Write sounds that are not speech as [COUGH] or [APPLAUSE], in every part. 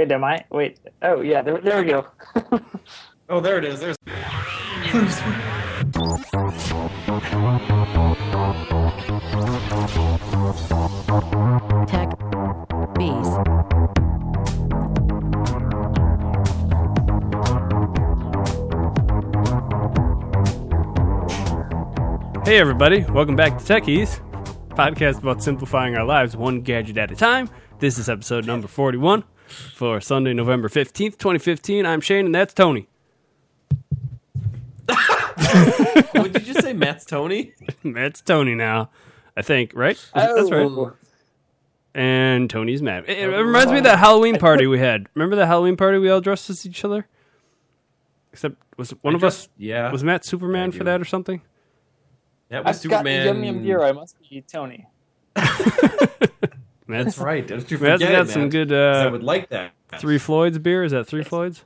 Wait, am I? Wait. Oh, yeah. There, there we go. [LAUGHS] Oh, there it is. There's. Tech Bees. Hey, everybody, welcome back to Tech Ease, podcast about simplifying our lives one gadget at a time. This is episode number 41 for Sunday, November 15th, 2015. I'm Shane, and that's Tony. [LAUGHS] what did you say, Matt's Tony? [LAUGHS] That's Tony now, I think, right? That's right. Oh. And Tony's Matt. It, it oh, reminds me of that Halloween party we had. Remember the Halloween party we all dressed as each other? Except, was one I of dressed- us, yeah. was Matt Superman I for that or something? That was I've got Superman. yum yum beer. I must be Tony. [LAUGHS] Matt's, That's [LAUGHS] right. Don't you Matt's forget got some Matt. good 'Cause I uh, would like that. Three Floyds beer. Is that Three Floyds?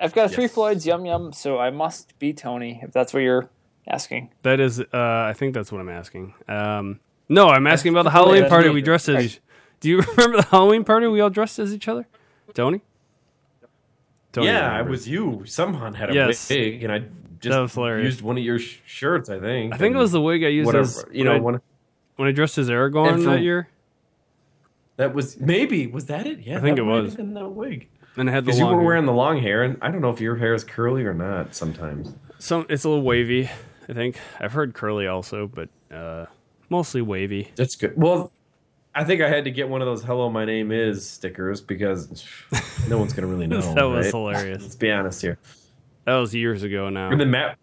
I've got three Yes. Floyds yum yum, so I must be Tony. If that's what you're asking. That is, uh, I think that's what I'm asking. Um, no, I'm asking about the Halloween that's party we dressed as. Right. Each, do you [LAUGHS] remember the Halloween party we all dressed as each other? Tony? Tony yeah, it was you. Someone had a Yes. wig, and I just That was hilarious. used one of your sh- shirts. I think. I think it was the wig I used whatever. as you know, when, I, one, when I dressed as Aragorn for- that year, that was maybe was that it? Yeah, I think that it was. been the wig. and I had the Because you were hair. wearing the long hair, and I don't know if your hair is curly or not. Sometimes. Some, it's a little wavy. I think I've heard curly also, but uh, mostly wavy. That's good. Well, I think I had to get one of those "Hello, my name is" stickers because [LAUGHS] no one's gonna really [LAUGHS] know. that was hilarious. Let's be honest here. That was years ago now. And then Matt.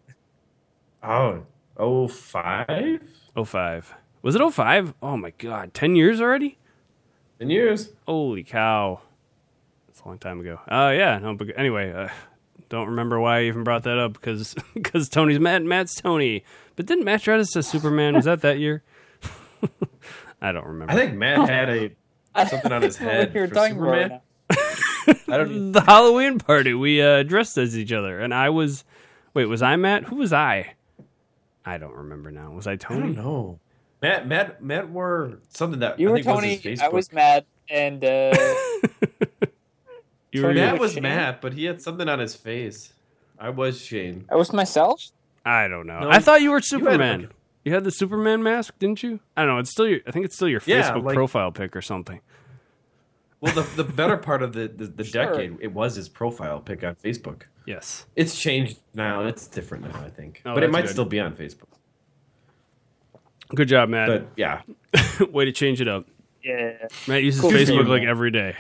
Oh, oh five. Oh five. Was it 05? Oh my god, ten years already? 10 years. Holy cow. That's a long time ago. Uh yeah, no, but anyway, uh, don't remember why I even brought that up because because [LAUGHS] Tony's Matt, Matt's Tony. But didn't Matt try to say Superman? Was that that year? [LAUGHS] I don't remember. I think Matt had a something on his [LAUGHS] I don't head you're for talking about right Superman. I don't. the Halloween party we uh, dressed as each other, and I was. Wait, was I Matt? Who was I? I don't remember now. Was I I Tony? don't know. Matt, Matt, Matt wore something that You I were think was Tony. his I was mad, and uh, [LAUGHS] You were, Matt was was Shane? Matt, but he had something on his face. I was Shane. I was myself. I don't know. No, I thought you were had, Superman. like- You had the Superman mask, didn't you? I don't know. It's still your. I think it's still your Yeah, Facebook like- profile pic or something. Well, the the better [LAUGHS] part of the the, the Sure. decade, it was his profile pic on Facebook. Yes. It's changed now. It's different now, I think. Oh, but it might good. still be on Facebook. Good job, Matt. But yeah, [LAUGHS] Way to change it up. Yeah. Matt uses Cool Facebook you, like every day,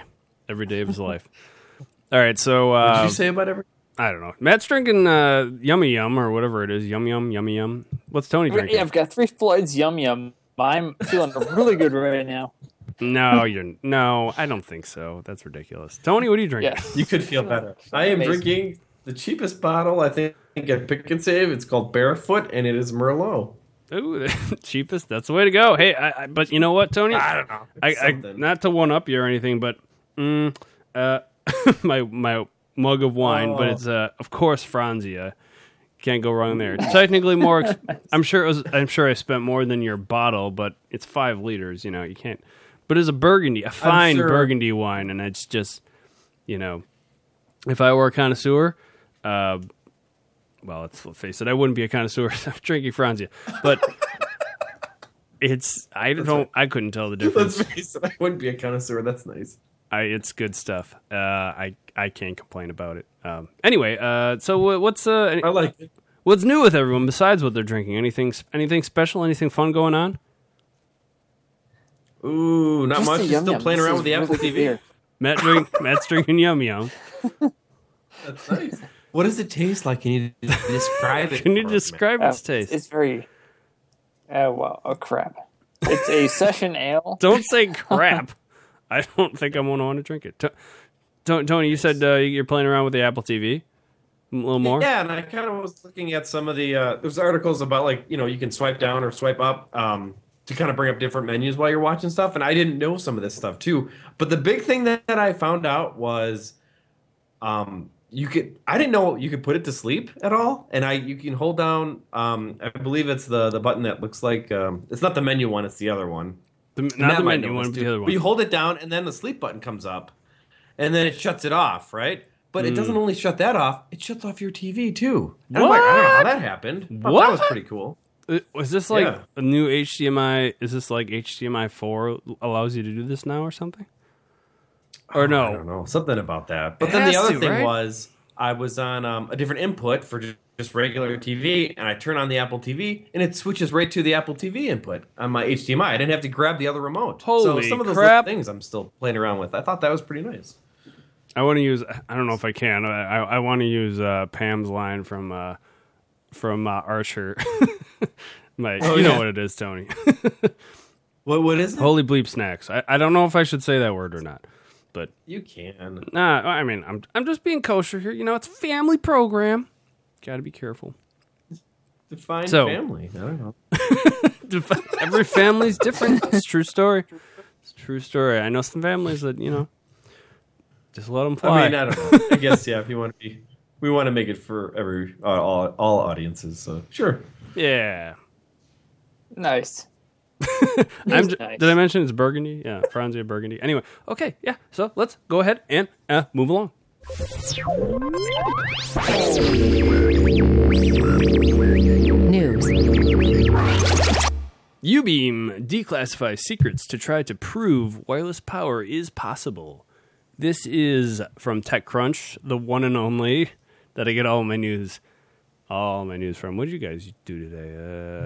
every day of his life. [LAUGHS] All right, so what did uh, you say about every? I don't know. Matt's drinking uh, Yummy Yum or whatever it is. Yum Yum Yummy Yum. What's Tony drinking? Yeah, I've got three Floyds yum yum. I'm feeling really good right now. [LAUGHS] No, you're no. I don't think so. That's ridiculous. Tony, what are you drinking? Yeah. You could feel better. I am Amazing. drinking the cheapest bottle I think at Pick 'n Save. It's called Barefoot, and it is Merlot. Ooh, the [LAUGHS] cheapest. That's the way to go. Hey, I, I, but you know what, Tony? I don't know. I, I not to one up you or anything, but mm, uh, [LAUGHS] my my mug of wine, but Oh. it's uh, of course Franzia. Can't go wrong there. Technically more. Ex- [LAUGHS] I'm sure it was. I'm sure I spent more than your bottle, but it's five liters. You know, you can't. But it's a Burgundy, a fine sure- Burgundy wine, and it's just, you know, if I were a connoisseur, uh, well, let's face it, I wouldn't be a connoisseur. [LAUGHS] I'm drinking Franzia, but. [LAUGHS] It's I don't I couldn't tell the [LAUGHS] difference. Let's face it, I wouldn't be a connoisseur. That's nice. I, it's good stuff. Uh, I I can't complain about it. Um, anyway, uh, so what's uh, any- I like it. what's new with everyone besides what they're drinking? Anything anything special? Anything fun going on? Ooh, not Just much. a yum still yum. playing This around with the Apple TV. Matt drink Matt's drinking yum yum. That's nice. What does it taste like? Can you [LAUGHS] describe it? Can you for us, describe Uh, its taste? It's very. Oh wow! Oh crap! It's a [LAUGHS] session ale. Don't say crap. [LAUGHS] I don't think I'm gonna want to drink it. To- To- Tony, you said uh, you're playing around with the Apple TV. A little more. Yeah, and I kind of was looking at some of the uh, there's articles about like you know you can swipe down or swipe up um, to kind of bring up different menus while you're watching stuff, and I didn't know some of this stuff too. But the big thing that, that I found out was, um, you could I didn't know you could put it to sleep at all, and I you can hold down um, I believe it's the the button that looks like um, it's not the menu one, it's the other one. The, not the menu one, the other one But you hold it down, and then the sleep button comes up. and then it shuts it off, right? But it Mm. doesn't only shut that off; it shuts off your TV too. I'm like, I don't know how that happened. Thought That was pretty cool. Uh, Was this like Yeah. a new HDMI? Is this like HDMI four allows you to do this now or something? Or no? Oh, I don't know something about that. But It then the other to, thing right? was I was on um, a different input for ju- just regular TV, and I turn on the Apple TV, and it switches right to the Apple TV input on my HDMI. I didn't have to grab the other remote. Holy so some of those crap. things I'm still playing around with. I thought that was pretty nice. I want to use. I don't know if I can. I I, I want to use uh, Pam's line from uh, from uh, Archer. [LAUGHS] My, Oh, you know what it is, Tony. [LAUGHS] What what is it? Holy bleep snacks. I, I don't know if I should say that word or not, but You can. nah. I mean, I'm I'm just being kosher here. You know, it's a family program. Got to be careful. Define So- family. I don't know. [LAUGHS] Every family's different. It's a true story. It's a true story. I know some families that you know just let them fly. I mean, I don't know. I guess yeah. If you want to be, we want to make it for every uh, all all audiences. So sure. yeah. Nice. [LAUGHS] I'm j- nice. Did I mention it's Burgundy? Yeah, Franzia Burgundy. Anyway, okay, yeah. So let's go ahead and uh, move along. News. uBeam declassifies secrets to try to prove wireless power is possible. This is from TechCrunch, the one and only that I get all my news, all my news from. What did you guys do today?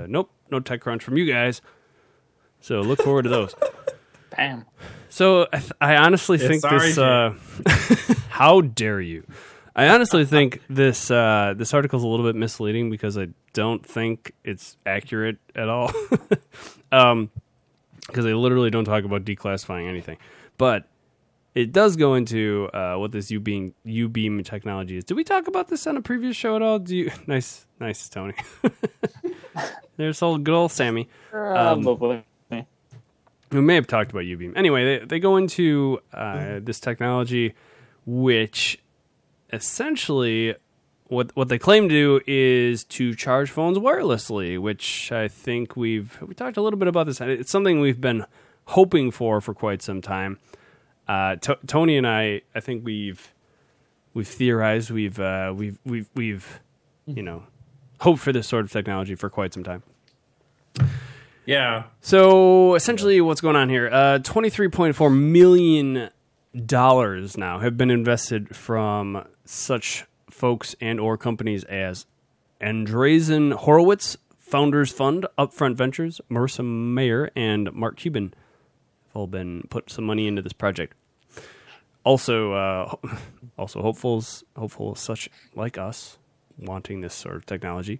Uh, nope, no TechCrunch from you guys. So look forward to those. [LAUGHS] Bam. So I, th- I honestly Yeah, think sorry, this. Uh, [LAUGHS] how dare you? I honestly think this uh, this article is a little bit misleading because I don't think it's accurate at all. [LAUGHS] um, because they literally don't talk about declassifying anything, but it does go into uh, what this uBeam U beam technology is. Did we talk about this on a previous show at all? Do you nice nice Tony? There's old good old Sammy. Probably. We may have talked about uBeam. Anyway, they, they go into uh, this technology, which essentially what what they claim to do is to charge phones wirelessly, which I think we've we talked a little bit about this. It's something we've been hoping for for quite some time. Uh, T- Tony and I, I think we've we've theorized, we've uh, we've we've we've you know hoped for this sort of technology for quite some time. Yeah. So essentially, what's going on here? Uh, Twenty-three point four million dollars now have been invested from such folks and or companies as Andreessen Horowitz, Founders Fund, Upfront Ventures, Marissa Mayer, and Mark Cuban have all been put some money into this project. Also, uh, [LAUGHS] also hopefuls, hopefuls such like us, wanting this sort of technology.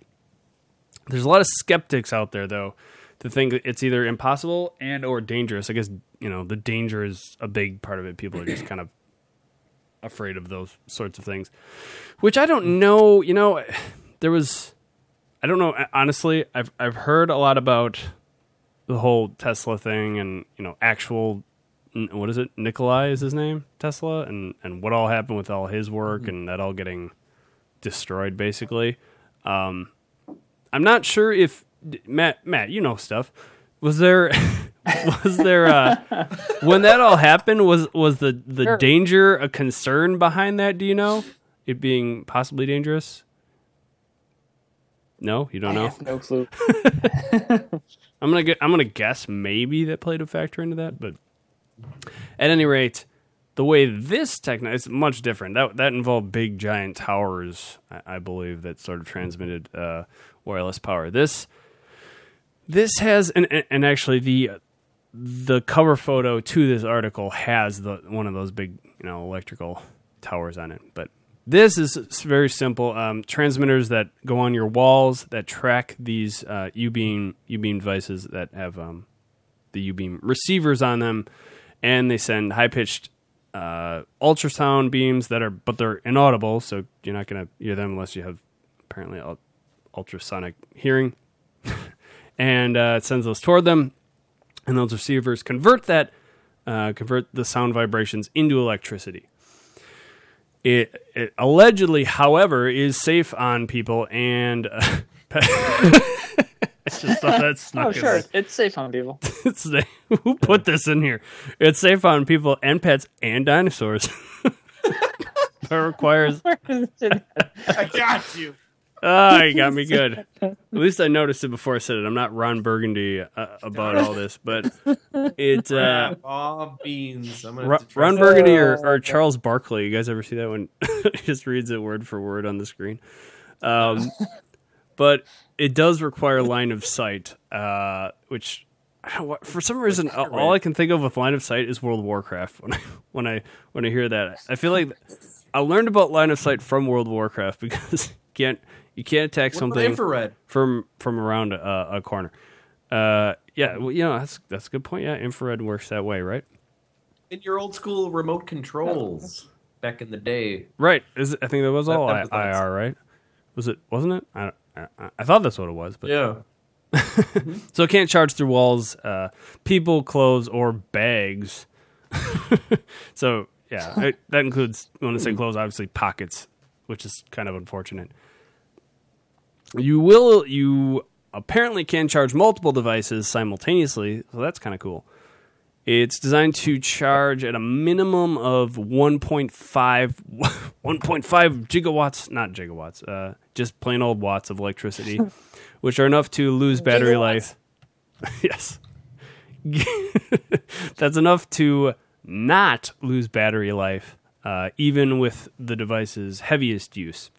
There's a lot of skeptics out there, though, to think that it's either impossible and or dangerous. I guess you know the danger is a big part of it. People are just kind of afraid of those sorts of things, which I don't know. You know, there was I don't know. Honestly, I've I've heard a lot about the whole Tesla thing and you know actual what is it? Nikolai is his name, Tesla, and and what all happened with all his work and that all getting destroyed basically. Um, I'm not sure if Matt Matt, you know stuff. Was there [LAUGHS] was there uh when that all happened was was the the Sure. danger a concern behind that, do you know? It being possibly dangerous? No, you don't I know. have no clue. [LAUGHS] [LAUGHS] I'm gonna get, I'm gonna guess maybe that played a factor into that, but at any rate, the way this techno is much different. That that involved big giant towers, I, I believe, that sort of transmitted uh, wireless power. This this has and and- actually the the cover photo to this article has the one of those big you know electrical towers on it, but. This is very simple. Um, transmitters that go on your walls that track these uh, uBeam uBeam devices that have um, the uBeam receivers on them, and they send high-pitched uh, ultrasound beams that are, but they're inaudible, so you're not going to hear them unless you have apparently ul- ultrasonic hearing, and uh, it sends those toward them, and those receivers convert that, uh, convert the sound vibrations into electricity. It, it allegedly, however, is safe on people and uh, [LAUGHS] I just saw that [LAUGHS] snuck Oh, sure. there. It's safe on people. [LAUGHS] It's the- who put this in here? It's safe on people and pets and dinosaurs. but requires. I got you. Ah, you got me good. At least I noticed it before I said it. I'm not Ron Burgundy uh, about all this, but it. Uh, Aw, beans. I'm gonna Ron, have to try Ron. Burgundy or, or Charles Barkley. You guys ever see that one? [LAUGHS] he just reads it word for word on the screen. Um, but it does require line of sight, uh, which I don't know what- for some reason all all I can think of with line of sight is World of Warcraft. When I when I when I hear that, I feel like I learned about line of sight from World of Warcraft because [LAUGHS] you can't you can't attack What something infrared. from from around a, a corner. Uh, yeah, well, you know that's that's a good point. Yeah, infrared works that way, right? In your old school remote controls back in the day. Right. Is it, I think that was all that I. IR, right? Was it? Wasn't it? I, I, I thought that's what it was, but Yeah. [LAUGHS] so it can't charge through walls, uh, people, clothes, or bags. [LAUGHS] so yeah, it, that includes when I say clothes, obviously pockets, which is kind of unfortunate. You will you apparently can charge multiple devices simultaneously, so that's kind of cool. It's designed to charge at a minimum of 1.5 1.5 [LAUGHS] gigawatts, not gigawatts, uh, just plain old watts of electricity, [LAUGHS] which are enough to lose battery Gigawatts. life. [LAUGHS] yes. That's enough to not lose battery life, uh, even with the device's heaviest use.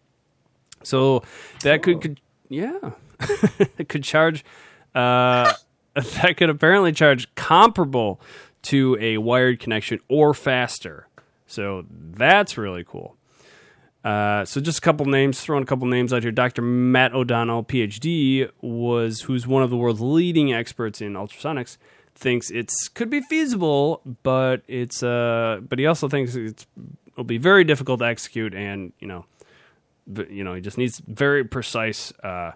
So that could, could yeah, [LAUGHS] it could charge. Uh, [LAUGHS] that could apparently charge comparable to a wired connection or faster. So that's really cool. Uh, so just a couple names, throwing a couple names out here. Dr. Matt O'Donnell, PhD, was who's one of the world's leading experts in ultrasonics. Thinks it's could be feasible, but it's uh, but he also thinks it's it'll be very difficult to execute, and you know, you know, he just needs very precise uh,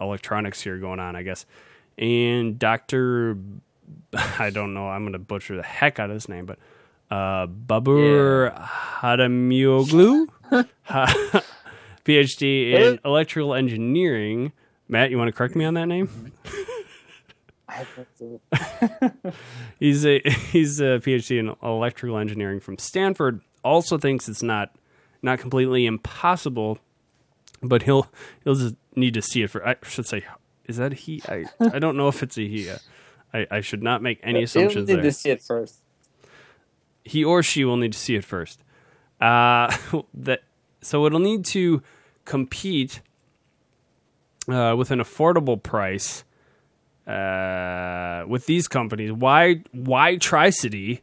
electronics here going on, I guess. And Doctor, [LAUGHS] I don't know, I'm going to butcher the heck out of his name, but uh, Babur Hadimioglu, ha- [LAUGHS] PhD in electrical engineering. Matt, you want to correct me on that name? I think so. He's a [LAUGHS] he's a PhD in electrical engineering from Stanford. Also thinks it's not not completely impossible, but he'll he'll just need to see it for. I should say, is that he? I [LAUGHS] I don't know if it's a he. I I should not make any assumptions need there. to see it first. he or she will need to see it first. Uh, [LAUGHS] that so it'll need to compete uh, with an affordable price uh, with these companies. Why why Tricity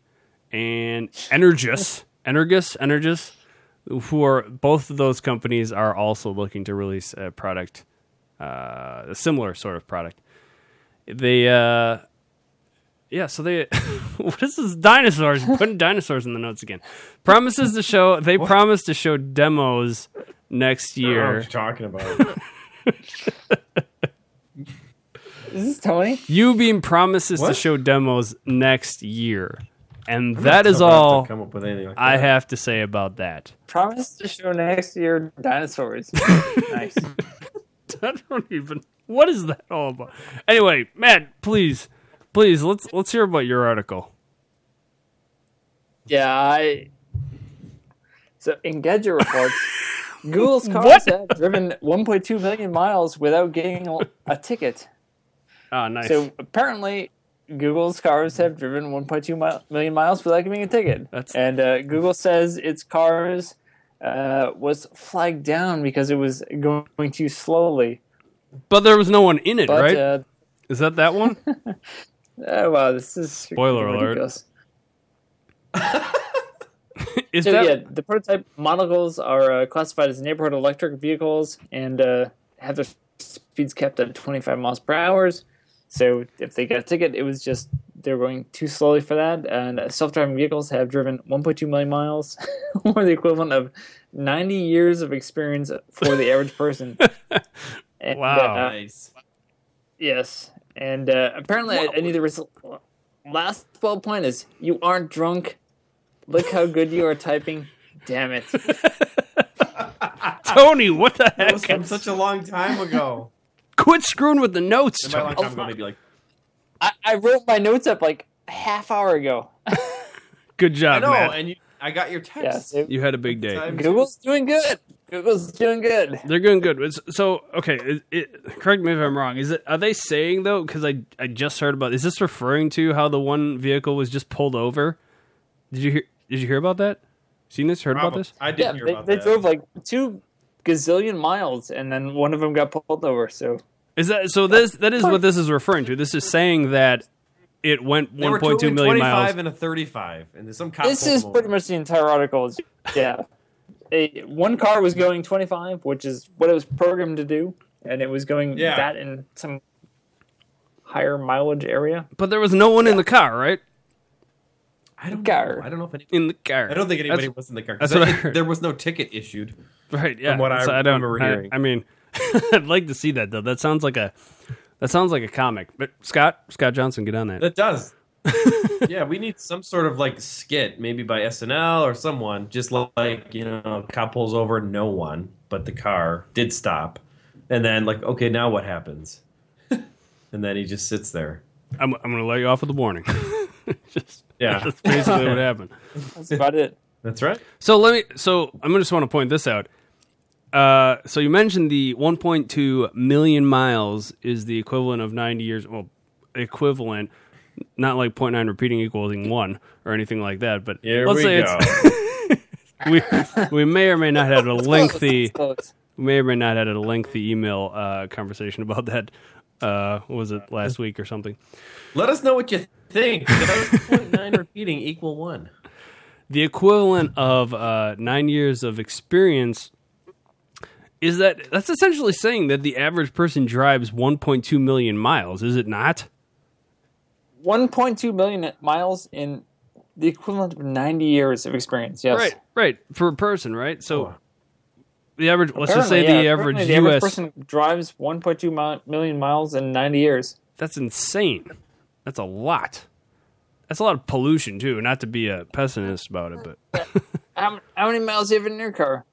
and Energous Energous Energous, who are both of those companies are also looking to release a product, uh, a similar sort of product. They uh, yeah, so they [LAUGHS] what is this dinosaurs? Putting dinosaurs in the notes again. Promises to show they promise to show demos next I what year. you're talking about. Is this Tony? uBeam promises to show demos next year. And that is Tough enough to all come up with anything like I that. have to say about that. Promise to show next year dinosaurs. [LAUGHS] nice. [LAUGHS] I don't even what is that all about? Anyway, Matt, please, please let's let's hear about your article. Yeah, I. So Engadget [LAUGHS] reports, Google's cars What? have driven 1.2 million miles without getting a- a ticket. Ah, nice. So apparently, Google's cars have driven 1.2 mi- million miles without giving a ticket. That's- And uh, Google says its cars uh, was flagged down because it was going too slowly. but there was no one in it, But right? uh, is that that one? [LAUGHS] oh, wow, this is Spoiler alert. [LAUGHS] is So that yeah, the prototype models are uh, classified as neighborhood electric vehicles and uh, have their speeds kept at 25 miles per hour. So if they get a ticket, it was just they're going too slowly for that. And uh, self-driving vehicles have driven 1.2 million miles, [LAUGHS] or the equivalent of 90 years of experience for the average person. [LAUGHS] And, Wow. uh, Nice. yes, and uh, apparently, I, I need the result. last bullet point is you aren't drunk. Look how good you are typing. Damn it. [LAUGHS] Tony? What the That was heck? from such a long time ago. Quit screwing with the notes. And by a long time ago, maybe like I, I wrote my notes up like a half hour ago. [LAUGHS] Good I job, know, Matt. and you, I got your yeah, text. You had a big day. Google's doing good. Google's doing good. They're doing good. It's- So, okay, it, it, correct me if I'm wrong. Is it? Are they saying though? Because I I just heard about. Is this referring to how the one vehicle was just pulled over? Did you hear? Did you hear about that? Seen this? Heard about this? I didn't hear they, about they that. drove like two gazillion miles, and then one of them got pulled over. So Is that so? This that is what this is referring to. This is saying that it went They were 1.2 doing million 25 miles. and a 35, and some cop this is pretty over. much the entire article. Is, yeah, a, one car was going 25, which is what it was programmed to do, and it was going Yeah. that in some higher mileage area. But there was no one in the car, right? I don't Car. know. I don't know if any, In the car. I don't think anybody That's- was in the car. that's what I heard. There was no ticket issued. Right. Yeah. what I I, don't. remember I- hearing. I, mean, [LAUGHS] I'd like to see that though. That sounds like a that sounds like a comic. But Scott Scott Johnson, get on that. It does. [LAUGHS] yeah, we need some sort of like skit, maybe by SNL or someone, just like you know, cop pulls over, no one, but the car did stop, and then like, okay, now what happens? [LAUGHS] and then he just sits there. I'm I'm going to let you off with a warning. just Yeah. That's basically what happened. That's about it. That's right. So let me. So I'm just want to point this out. Uh, so you mentioned the 1.2 million miles is the equivalent of 90 years. Well, equivalent, not like 0.9 repeating equaling one or anything like that. But Here let's we say go. it's [LAUGHS] we we may or may not have a lengthy Close, close. we may or may not have had a lengthy email uh, conversation about that. Uh, what was it last week or something? Let us know what you think. [LAUGHS] Does 0.9 repeating equal one? The equivalent of uh, nine years of experience is that that's essentially saying that the average person drives 1.2 million miles is it not 1.2 million miles in the equivalent of 90 years of experience. Yes. right right for a person right so Oh. the average let's just say Apparently, the average the us average person drives 1.2 mi- million miles in 90 years. that's insane that's a lot that's a lot of pollution too not to be a pessimist about it but How, how many miles do you have in your car?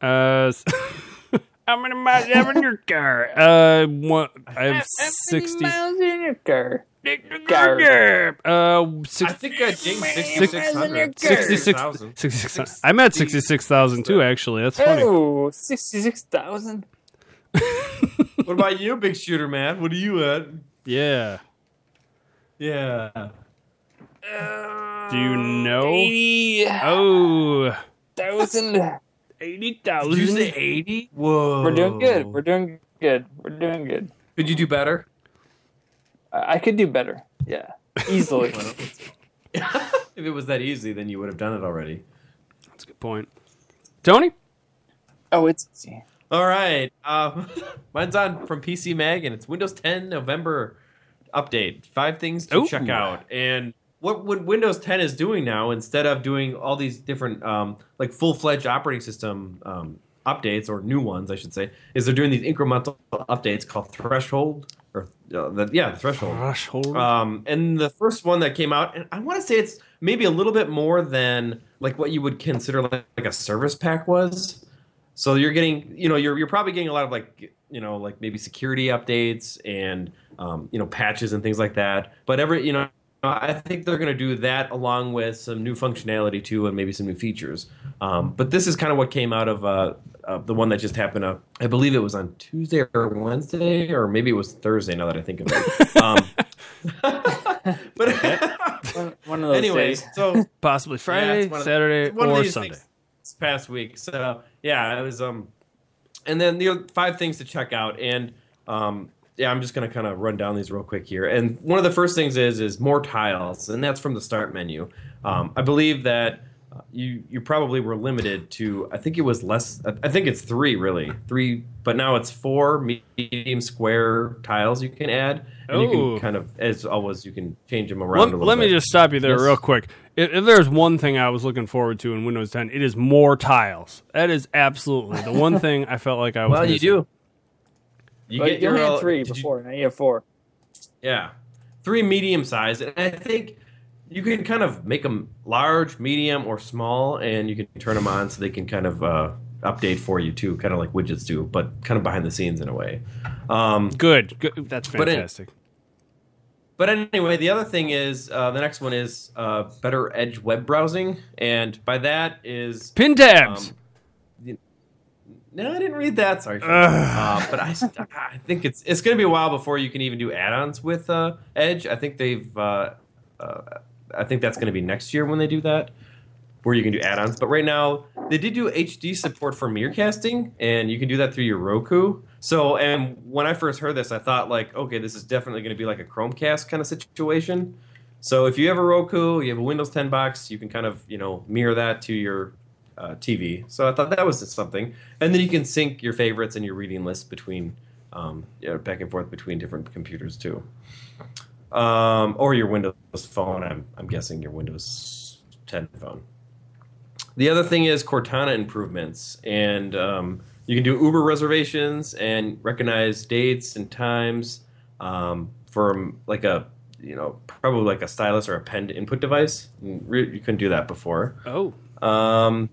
uh [LAUGHS] how many miles do you have in your car uh one, i have How 60 many miles in your car? uh 60 I think I dinged Six- 6,600. 66 6,000. 66 I'm at 66,000 too actually that's funny Oh, 66,000. [LAUGHS] What about you, big shooter man? What are you at? yeah Yeah. Do you know 80,000. oh 80,000 Did you say 80? Whoa. We're doing good. We're doing good. We're doing good. Could you do better? I, I could do better. Yeah. Easily. [LAUGHS] [LAUGHS] if it was that easy, then you would have done it already. that's a good point Tony oh, it's easy. All right. Um, [LAUGHS] mine's on from PC Mag, and it's Windows 10 November update. Five things to Ooh. check out. And what, what Windows 10 is doing now, instead of doing all these different, um, like full fledged operating system um, updates, or new ones, I should say, is they're doing these incremental updates called Threshold. Or, uh, the, yeah, Threshold. threshold Um, and the first one that came out, and I want to say it's maybe a little bit more than like what you would consider like, like a service pack was. So you're getting, you know, you're you're probably getting a lot of like, you know, like maybe security updates and um, you know patches and things like that. But every, you know, I think they're going to do that along with some new functionality too, and maybe some new features. Um, but this is kind of what came out of uh, uh, the one that just happened. Uh, I believe it was on Tuesday or Wednesday, or maybe it was Thursday. Now that I think of it. [LAUGHS] Um, [LAUGHS] but One, one of those anyways, days. so [LAUGHS] possibly Friday it's one of the- Saturday one of or these Sunday this past week. So yeah, it was um, and then the other five things to check out, and um, yeah, I'm just gonna kind of run down these real quick here. And one of the first things is is more tiles, and that's from the start menu. Um, I believe that. uh, You you probably were limited to I think it was less I- think it's three really three but now it's four medium square tiles you can add and you Oh. can kind of as always you can change them around let, a little let me just stop you there Yes. real quick if, if there's one thing I was looking forward to in Windows 10 it is more tiles that is absolutely the one [LAUGHS] thing I felt like I was well you do you But you your- had three did you- before. Now you have four. Yeah, three medium size, and I think you can kind of make them large, medium, or small, and you can turn them on so they can kind of uh, update for you too, kind of like widgets do, but kind of behind the scenes in a way. Um, Good. Good. That's But it- fantastic. But anyway, the other thing is uh, the next one is uh, better edge web browsing, and by that is Pin tabs. um, no, I didn't read that. Sorry, uh, but I, I think it's it's going to be a while before you can even do add-ons with uh, Edge. I think they've uh, uh, I think that's going to be next year when they do that, where you can do add-ons. But right now they did do HD support for Mirrorcasting, and you can do that through your Roku. So, and when I first heard this, I thought like, okay, this is definitely going to be like a Chromecast kind of situation. So if you have a Roku, you have a Windows 10 box, you can kind of you know mirror that to your uh, TV. So I thought that was something, and then you can sync your favorites and your reading list between um, you know, back and forth between different computers too, um, or your Windows phone. I'm I'm guessing your Windows 10 phone. The other thing is Cortana improvements, and um, you can do Uber reservations and recognize dates and times um, from like a you know probably like a stylus or a pen input device. You you couldn't do that before. oh. Um,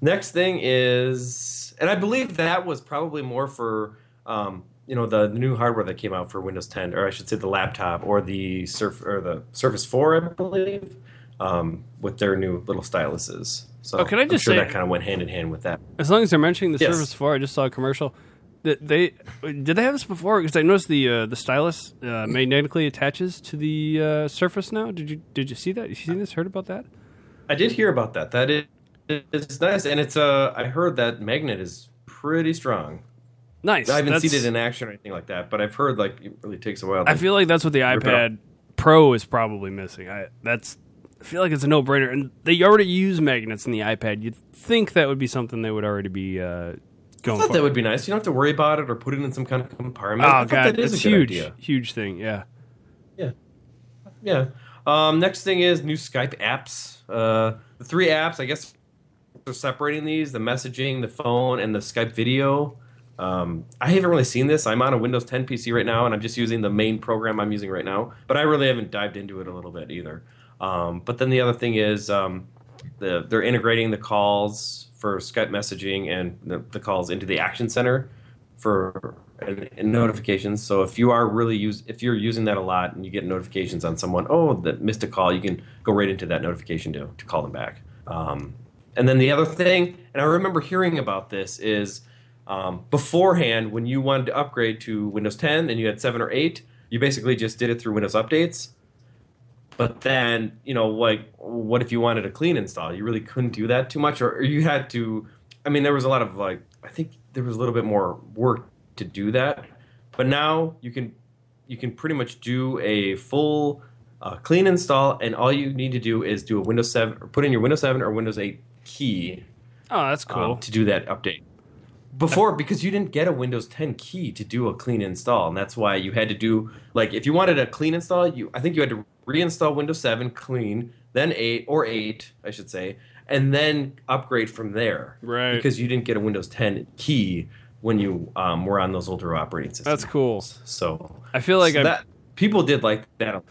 next thing is, and I believe that was probably more for um, you know the, new hardware that came out for Windows 10, or I should say the laptop or the Surf or the Surface 4, I believe, um, with their new little styluses. So Oh, can I I'm just sure say- that kind of went hand in hand with that. As long as they're mentioning the Yes. Surface 4, I just saw a commercial. That they did they have this before? Because I noticed the uh, the stylus uh, magnetically attaches to the uh, Surface now. Did you did you see that? You seen this? Heard about that? I did hear about that. That is it's nice, and it's uh, I heard that magnet is pretty strong. Nice. I haven't That's- seen it in action or anything like that, but I've heard like it really takes a while. I feel like that's what the iPad Pro is probably missing. I that's I feel like it's a no brainer, and they already use magnets in the iPad. You'd think that would be something they would already be uh, I going thought for. that would be nice. You don't have to worry about it or put it in some kind of compartment. oh I god, that is it's a huge, idea. huge thing. Yeah, Yeah. Yeah. Um, next thing is new Skype apps. Uh, the three apps, I guess, they're separating these: the messaging, the phone, and the Skype video. Um, I haven't really seen this. I'm on a Windows 10 PC right now, and I'm just using the main program I'm using right now. But I really haven't dived into it a little bit either. Um, but then the other thing is um, the, they're integrating the calls for Skype messaging and the, the calls into the Action Center for and, and notifications. So if you are really use if you're using that a lot and you get notifications on someone, oh, that missed a call, you can go right into that notification to to call them back. Um, and then the other thing, and I remember hearing about this is um, beforehand when you wanted to upgrade to Windows 10 and you had seven or eight, you basically just did it through Windows updates. But then, you know, like, what if you wanted a clean install? You really couldn't do that too much, or, or you had to. I mean, there was a lot of like, I think there was a little bit more work to do that. But now you can, you can pretty much do a full uh, clean install, and all you need to do is do a Windows 7, or put in your Windows 7 or Windows 8 key Oh, that's cool. um, to do that update. Before, because you didn't get a Windows 10 key to do a clean install, and that's why you had to do like if you wanted a clean install, you I think you had to reinstall Windows 7 clean, then 8 or 8, I should say, and then upgrade from there. Right. Because you didn't get a Windows 10 key when you um, were on those older operating systems. That's cool. So I feel like so that people did like that.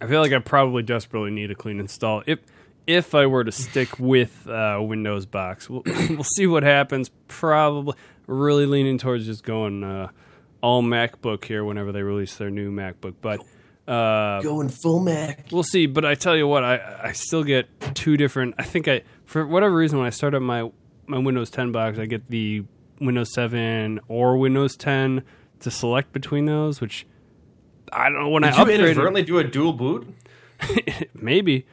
I feel like I probably desperately need a clean install. If if I were to stick with uh, Windows box, we'll, [COUGHS] we'll see what happens. Probably really leaning towards just going uh, all MacBook here whenever they release their new MacBook, but. Uh, Going full Mac. We'll see, but I tell you what, I I still get two different. I think I for whatever reason when I start up my my Windows 10 box, I get the Windows 7 or Windows 10 to select between those, which I don't know when Did I you upgraded. inadvertently do a dual boot? [LAUGHS] maybe,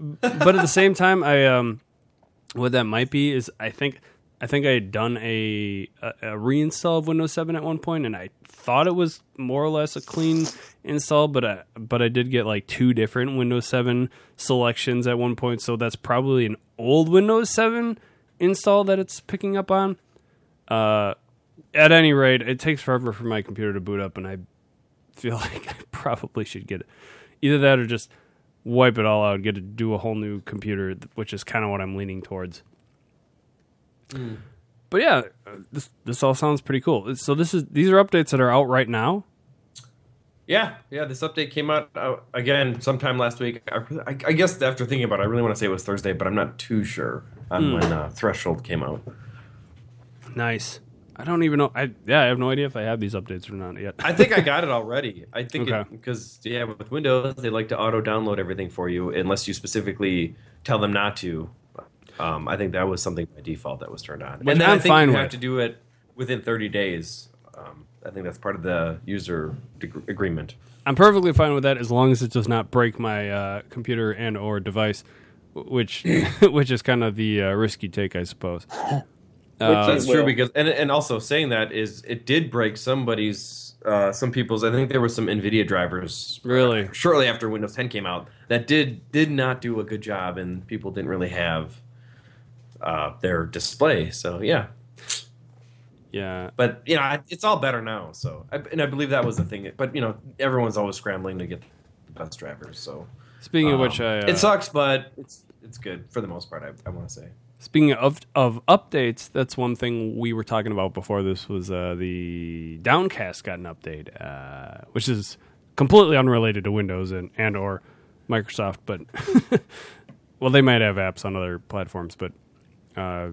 but at the same time, I um, what that might be is I think I think I had done a, a a reinstall of Windows 7 at one point, and I thought it was more or less a clean install, but I, but I did get like two different Windows 7 selections at one point, so that's probably an old Windows 7 install that it's picking up on. Uh, at any rate, it takes forever for my computer to boot up, and I feel [LAUGHS] like I probably should get either that or just wipe it all out, get to do a whole new computer, which is kind of what I'm leaning towards. But yeah, uh, this this all sounds pretty cool. So this is these are updates that are out right now. Yeah, yeah. This update came out uh, again sometime last week. I, I, I guess after thinking about it, I really want to say it was Thursday, but I'm not too sure on when uh, Threshold came out. Nice. I don't even know. I yeah, I have no idea if I have these updates or not yet. I think I got it [LAUGHS] already. I think Okay. because yeah, with Windows they like to auto download everything for you unless you specifically tell them not to. Um, I think that was something by default that was turned on, Which and then I'm I think fine you with. have to do it within 30 days. Um, I think that's part of the user deg- agreement. I'm perfectly fine with that as long as it does not break my uh, computer and or device, which [LAUGHS] which is kind of the uh, risky take, I suppose. [LAUGHS] Uh, That's will. true because and and also saying that is it did break somebody's uh, some people's. I think there were some NVIDIA drivers Really? shortly after Windows 10 came out that did did not do a good job and people didn't really have uh, their display. So yeah, Yeah, but you know I- it's all better now. So I, and I believe that was the thing. But you know everyone's always scrambling to get the best drivers. So speaking of um, which, I uh, it sucks, but it's it's good for the most part. I, I want to say. Speaking of of updates, that's one thing we were talking about before this was uh, the Downcast got an update, uh, which is completely unrelated to Windows and and or Microsoft, but [LAUGHS] well, they might have apps on other platforms, but. Uh,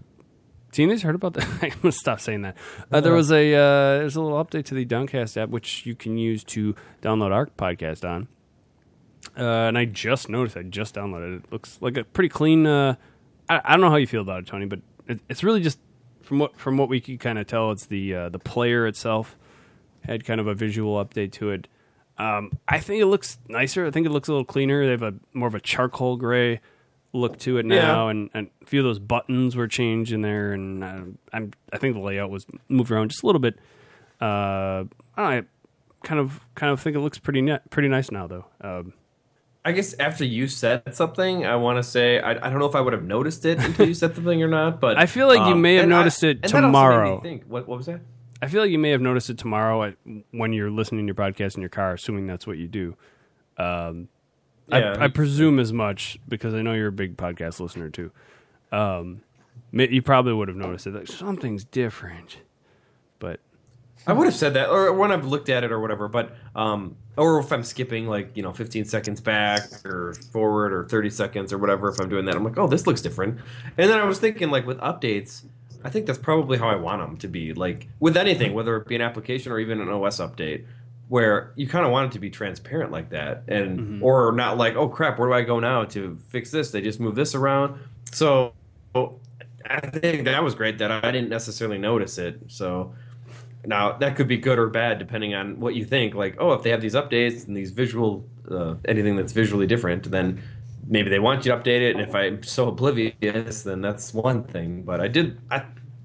heard about that. I'm gonna stop saying that. Uh, there was a uh, there's a little update to the Downcast app, which you can use to download our podcast on. Uh, and I just noticed. I just downloaded it. It looks like a pretty clean. I, I don't know how you feel about it, Tony, but it, it's really just from what from what we can kind of tell, it's the uh, the player itself had kind of a visual update to it. Um, I think it looks nicer. I think it looks a little cleaner. They have a more of a charcoal gray look to it now, Yeah. and, and a few of those buttons were changed in there, and uh, I'm I think the layout was moved around just a little bit. Uh, I. I kind of kind of think it looks pretty net, pretty nice now, though. Um, I guess after you said something, I want to say I, I don't know if I would have noticed it until you said something or not, but [LAUGHS] I feel like you may have and I- noticed it and that also made me tomorrow. think what what was that? I feel like you may have noticed it tomorrow at, when you're listening to your podcast in your car, assuming that's what you do. Um, Yeah. I, I presume as much because I know you're a big podcast listener too. Um, you probably would have noticed it. Like something's different, but I would have said that, or when I've looked at it, or whatever. But um, or if I'm skipping like you know 15 seconds back or forward or 30 seconds or whatever, if I'm doing that, I'm like, oh, this looks different. And then I was thinking like with updates, I think that's probably how I want them to be. Like with anything, whether it be an application or even an OS update, where you kind of want it to be transparent like that, and mm-hmm. or not like, oh crap, where do I go now to fix this? They just move this around. So I think that was great that I didn't necessarily notice it. So now that could be good or bad depending on what you think. Like, oh, if they have these updates and these visual, uh, anything that's visually different, then maybe they want you to update it. And if I'm so oblivious, then that's one thing. But I did, I,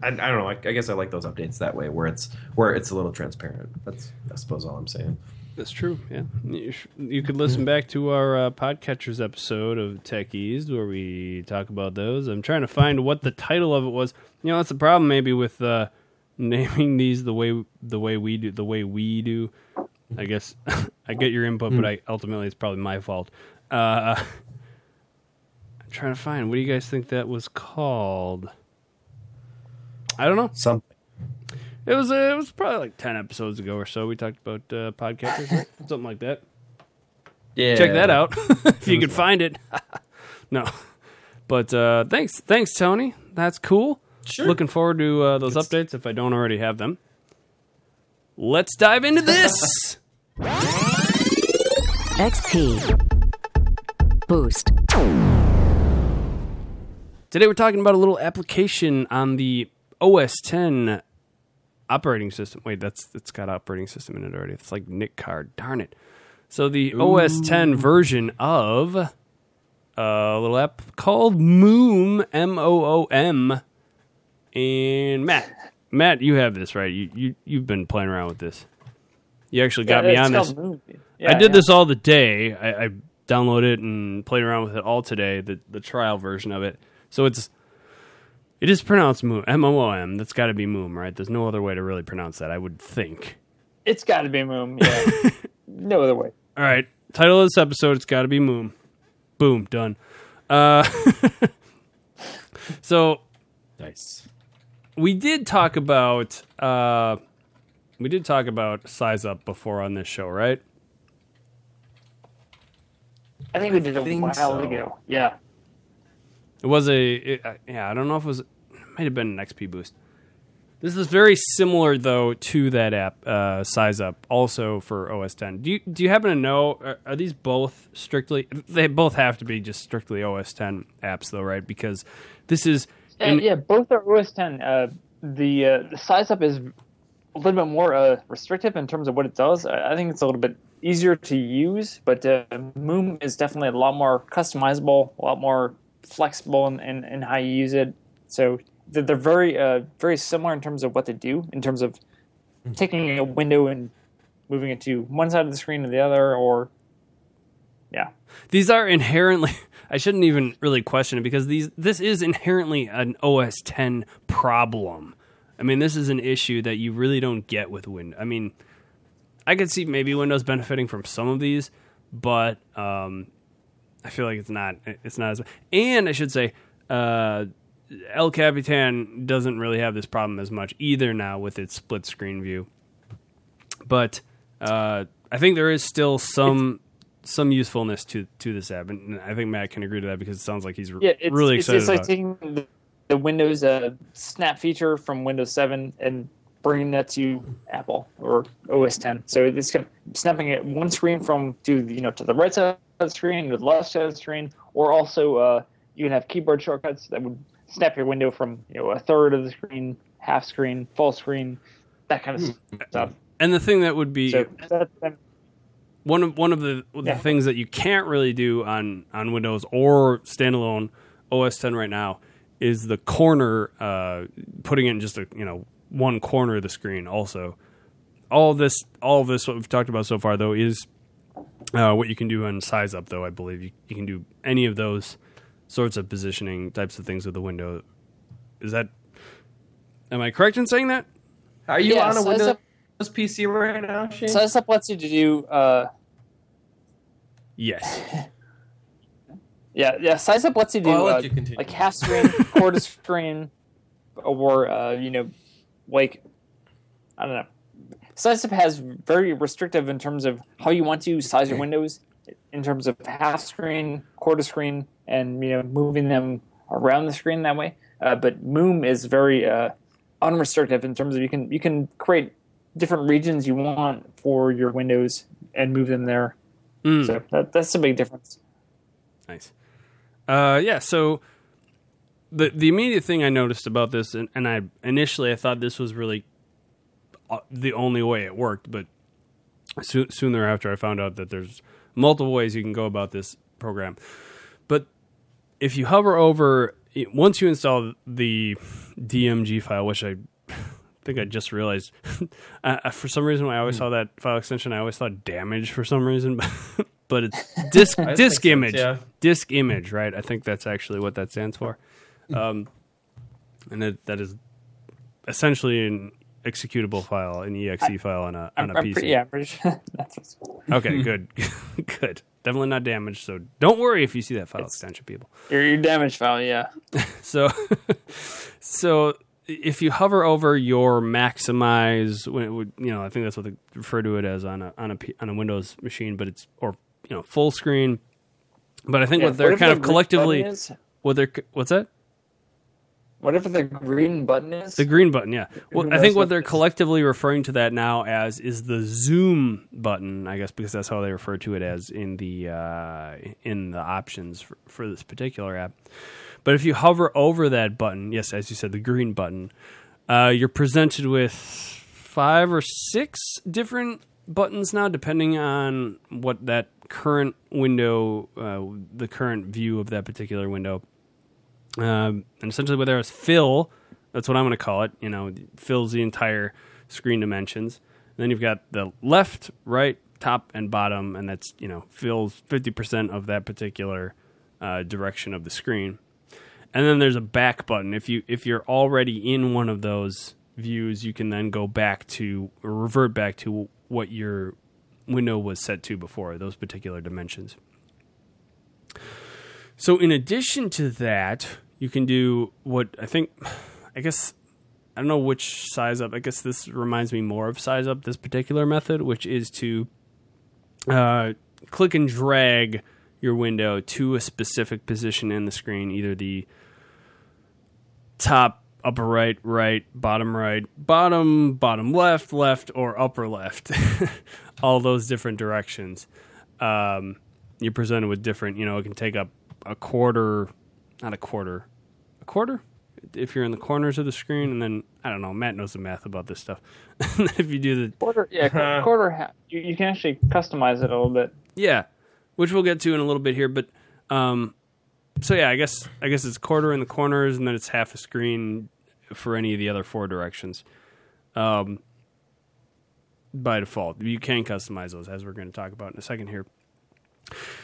I, I don't know. I, I guess I like those updates that way, where it's where it's a little transparent. That's I suppose all I'm saying. that's true. Yeah, you, sh- you could listen back to our uh, podcatchers episode of Tech Ease where we talk about those. I'm trying to find what the title of it was. You know, that's the problem maybe with uh, naming [LAUGHS] these the way the way we do the way we do. I guess [LAUGHS] I get your input, but I ultimately it's probably my fault. Uh, [LAUGHS] I'm trying to find what do you guys think that was called? I don't know. Something. It was uh, it was probably like ten episodes ago or so. We talked about uh, podcasters, something like that. Yeah. Check that out if you can find it. no, but uh, thanks, thanks, Tony. That's cool. Sure. Looking forward to uh, those updates if I don't already have them. Let's dive into this. XP. Boost. Today we're talking about a little application on the OS 10 operating system. Wait, that's it's got operating system in it already. It's like NIC card. Darn it. So the OS 10 version of a little app called Moom, M O O M. And Matt, Matt, you have this right. You you you've been playing around with this. You actually got me on this. called Movie. I did yeah. this all the day. I, I downloaded it and played around with it all today. The the trial version of it. So it's it is pronounced Moom M O O M. That's got to be Moom, right? There's no other way to really pronounce that. I would think. It's got to be Moom. Yeah. [LAUGHS] no other way. All right. Title of this episode. It's got to be Moom. Boom. Done. Uh, [LAUGHS] so Nice. We did talk about uh, we did talk about SizeUp before on this show, right? I think we did a think while so. ago. Yeah. It was a it, uh, yeah. I don't know if it was. It might have been an XP boost. This is very similar though to that app, uh, SizeUp, also for OS 10. Do you do you happen to know? Are, are these both strictly? They both have to be just strictly OS 10 apps though, right? Because this is Yeah, in- yeah, both are OS X. Uh, the uh, the SizeUp is a little bit more uh, restrictive in terms of what it does. I I think it's a little bit easier to use, but uh, Moom is definitely a lot more customizable, a lot more flexible in, in, in how you use it. So they're, they're very uh, very similar in terms of what they do, in terms of taking a window and moving it to one side of the screen or the other, or yeah. these are inherently I shouldn't even really question it because these this is inherently an OS X problem. I mean, this is an issue that you really don't get with Windows. I mean, I could see maybe Windows benefiting from some of these, but um, I feel like it's not it's not as and I should say uh, El Capitan doesn't really have this problem as much either now with its split screen view. But uh, I think there is still some some usefulness to to this app, and I think Matt can agree to that because it sounds like he's Yeah, it's, really it's, excited it's like about. it. taking the, the Windows uh, Snap feature from Windows 7 and bringing that to Apple or OS X. So it's kind of snapping it one screen from to you know to the right side of the screen, to the left side of the screen, or also uh, you can have keyboard shortcuts that would snap your window from you know a third of the screen, half screen, full screen, that kind of stuff. And the thing that would be So that, that- one of one of the, the Yeah. things that you can't really do on on Windows or standalone OS X right now is the corner uh, putting it in just a you know one corner of the screen. Also, all of this all of this what we've talked about so far though is uh, what you can do on SizeUp though. I believe you, you can do any of those sorts of positioning types of things with the window. Is that am I correct in saying that? Are you Yeah, on a size Windows PC right now, Shane? Size up lets you to do uh, Yes. [LAUGHS] Yeah, yeah. SizeUp lets you do Well, I'll uh, you like half screen, quarter [LAUGHS] screen, or uh, you know, like I don't know. SizeUp has very restrictive in terms of how you want to size your windows, in terms of half screen, quarter screen, and you know, moving them around the screen that way. Uh, but Moom is very uh, unrestrictive in terms of you can you can create different regions you want for your windows and move them there. Mm. So that, that's a big difference. Nice. Uh, yeah. So the the immediate thing I noticed about this, and, and I initially I thought this was really uh, the only way it worked, but soon, soon thereafter I found out that there's multiple ways you can go about this program. But if you hover over once you install the DMG file, which I think I just realized, [LAUGHS] I, I- for some reason when I always saw that file extension, I always thought damage for some reason, [LAUGHS] but it's [LAUGHS] disk disk makes sense, image, yeah. disk image, right? I think that's actually what that stands for, um, and it, that is essentially an executable file, an exe file on a on I'm, a I'm PC. pretty, yeah, I'm pretty sure that's what's Okay, good, good. Definitely not damaged. So don't worry if you see that file It's- extension, people. your, your damage file. Yeah, So, so if you hover over your maximize, when it would, you know, I think that's what they refer to it as on a on a P- on a Windows machine, but it's or you know full screen. But I think Yeah, what they're kind of collectively, is, what they're what's that? What if the green button is. The green button, yeah. Well, I think what what they're collectively referring to that now as is the zoom button, I guess, because that's how they refer to it as in the uh, in the options for, for this particular app. But if you hover over that button, yes, as you said, the green button, uh, you're presented with five or six different buttons now, depending on what that current window, uh, the current view of that particular window. Um, and essentially where there's fill that's what i'm going to call it you know fills the entire screen dimensions. And then you've got the left right top and bottom and that's you know fills 50% of that particular uh, direction of the screen and then there's a back button if you if you're already in one of those views you can then go back to or revert back to what your window was set to before those particular dimensions so in addition to that, you can do what I think I guess I don't know which SizeUp. I guess this reminds me more of SizeUp this particular method, which is to uh, click and drag your window to a specific position in the screen, either the top, upper right, right, bottom right, bottom, bottom left, left, or upper left. [LAUGHS] All those different directions. Um, you're presented with different, you know, it can take up a quarter, not a quarter, a quarter if you're in the corners of the screen, and then I don't know. Matt knows the math about this stuff. [LAUGHS] if you do the Quarter, yeah, quarter. Ha- you, you can actually customize it a little bit. yeah, which we'll get to in a little bit here, but um, so yeah, I guess I guess it's quarter in the corners, and then it's half a screen for any of the other four directions. Um, by default, you can customize those, as we're going to talk about in a second here.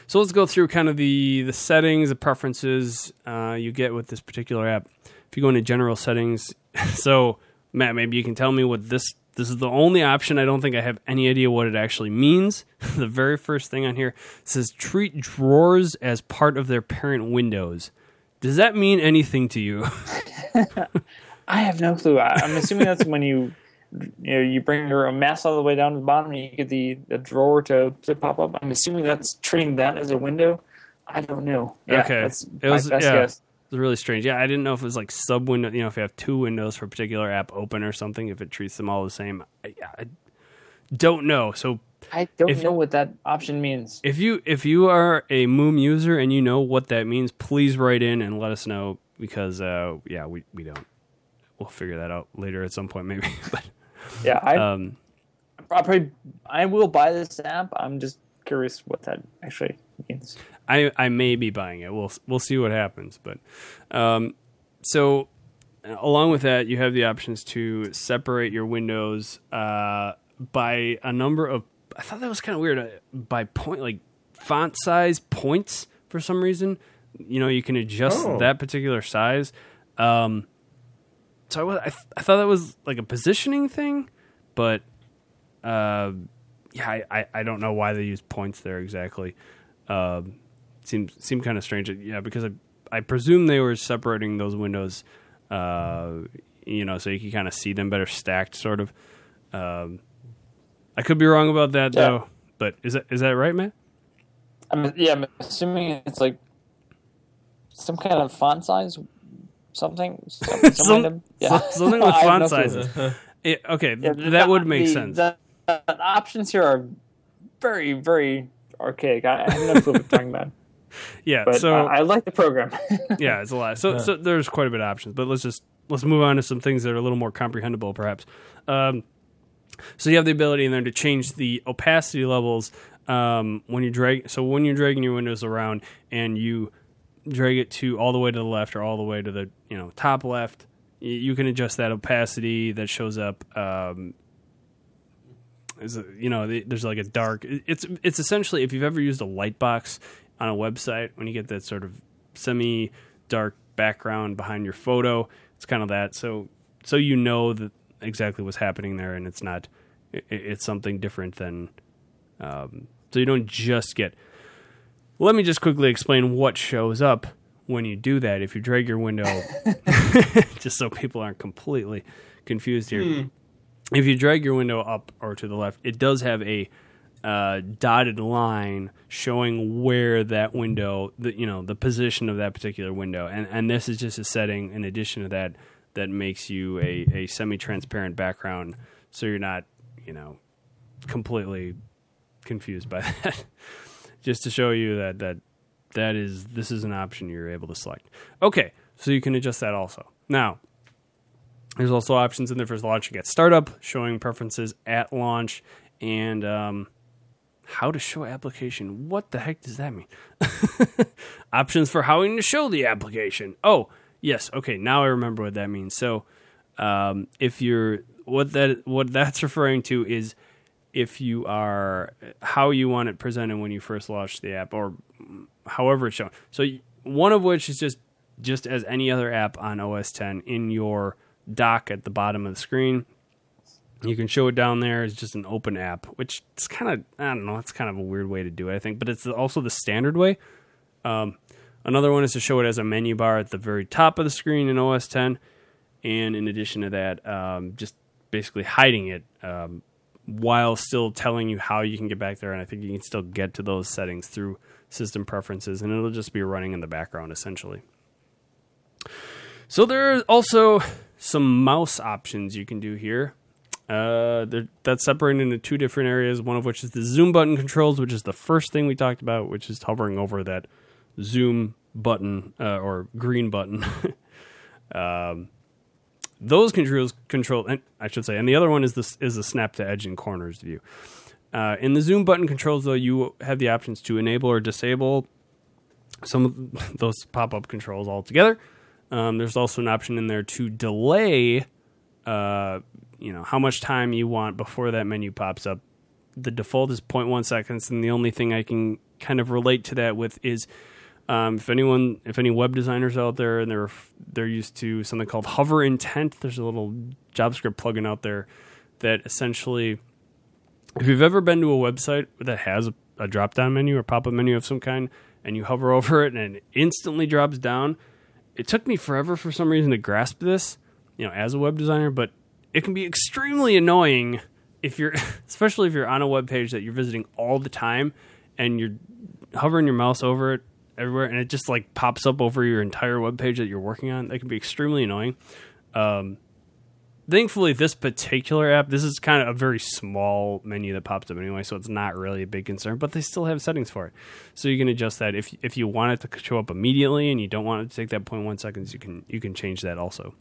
So let's go through kind of the the settings, the preferences uh, you get with this particular app. If you go into general settings, [LAUGHS] so Matt, maybe you can tell me what this this is the only option. I don't think I have any idea what it actually means. [LAUGHS] the very first thing on here says treat drawers as part of their parent windows. Does that mean anything to you? [LAUGHS] I have no clue. I, I'm assuming that's when you you know you bring your mass all the way down to the bottom and you get the, the drawer to, to pop up. I'm assuming that's treating that as a window. I don't know. Yeah, Okay. that's It was- yeah. guess. It's really strange. Yeah, I didn't know if it was like sub window. You know, if you have two windows for a particular app open or something, if it treats them all the same. I, I don't know. So I don't If- know what that option means. if you if you are a Moom user and you know what that means, please write in and let us know because uh, yeah, we we don't. We'll figure that out later at some point maybe. [LAUGHS] but Yeah, I um, I probably I will buy this app. I'm just curious what that actually means. I I may be buying it. We'll we'll see what happens. But um, so uh, along with that, you have the options to separate your windows uh, by a number of. I thought that was kind of weird. uh, By point, like font size points for some reason. You know, you can adjust Oh. that particular size. Um, so I, was, I, th- I thought that was like a positioning thing, but uh, yeah, I, I, I don't know why they use points there exactly. Um, seemed kind of strange. Yeah, because I I presume they were separating those windows, uh, you know, so you can kind of see them better stacked, sort of. Um, I could be wrong about that Yeah. though. But is that is that right, man? I'm yeah, I'm assuming it's like some kind of font size, something. [LAUGHS] Some, some yeah. [LAUGHS] something with [LAUGHS] font no sizes. Yeah, okay, Yeah, that would make the- sense. The, the options here are very, very archaic. I, I have no clue what you're talking about, yeah, but so uh, I like the program. [LAUGHS] yeah, it's a lot. So, so there's quite a bit of options, but let's just let's move on to some things that are a little more comprehensible, perhaps. Um, so you have the ability in there to change the opacity levels um, when you drag. So when you're dragging your windows around and you drag it to all the way to the left or all the way to the you know top left, y- you can adjust that opacity that shows up. Um, is you know there's like a dark it's it's essentially if you've ever used a light box on a website when you get that sort of semi dark background behind your photo. It's kind of that. So so you know that exactly what's happening there and it's not it, it's something different than um, so you don't just get let me just quickly explain what shows up when you do that. If you drag your window [LAUGHS] [LAUGHS] just so people aren't completely confused here. If you drag your window up or to the left, it does have a uh, dotted line showing where that window, the, you know, the position of that particular window, and and this is just a setting in addition to that that makes you a, a semi-transparent background, so you're not, you know, completely confused by [LAUGHS] that. just to show you that that that is this is an option you're able to select. Okay, so you can adjust that also. Now, there's also options in there for launching at startup, showing preferences at launch, and um, how to show application. What the heck does that mean? [LAUGHS] options for how to show the application. Oh, yes. Okay, now I remember what that means. So, um, if you're what that what that's [LAUGHS] referring to is if you are how you want it presented when you first launch the app, or however it's shown. So, one of which is just just as any other app on OS X in your dock at the bottom of the screen. You can show it down there as just an open app, which is kind of I don't know, it's kind of a weird way to do it, I think, but it's also the standard way. Um, another one is to show it as a menu bar at the very top of the screen in OS X, and in addition to that, um, just basically hiding it um, while still telling you how you can get back there. And I think you can still get to those settings through system preferences, and it'll just be running in the background essentially. So there are also some mouse options you can do here. Uh, that's separated into two different areas. One of which is the zoom button controls, which is the first thing we talked about, which is hovering over that zoom button uh, or green button. [LAUGHS] um, those controls control, and I should say, and the other one is this is the snap to edge and corners view. Uh, in the zoom button controls, though, you have the options to enable or disable some of [LAUGHS] those pop up controls altogether. Um, there's also an option in there to delay, uh, you know, how much time you want before that menu pops up. The default is 0.1 seconds, and the only thing I can kind of relate to that with is um, if anyone, if any web designers out there and they're they're used to something called hover intent, there's a little JavaScript plugin out there that essentially, if you've ever been to a website that has a, a drop down menu or pop up menu of some kind, and you hover over it and it instantly drops down it took me forever for some reason to grasp this, you know, as a web designer, but it can be extremely annoying if you're [LAUGHS] especially if you're on a web page that you're visiting all the time and you're hovering your mouse over it everywhere and it just like pops up over your entire web page that you're working on. That can be extremely annoying. Um, thankfully this particular app this is kind of a very small menu that pops up anyway so it's not really a big concern but they still have settings for it so you can adjust that if if you want it to show up immediately and you don't want it to take that 0.1 seconds you can you can change that also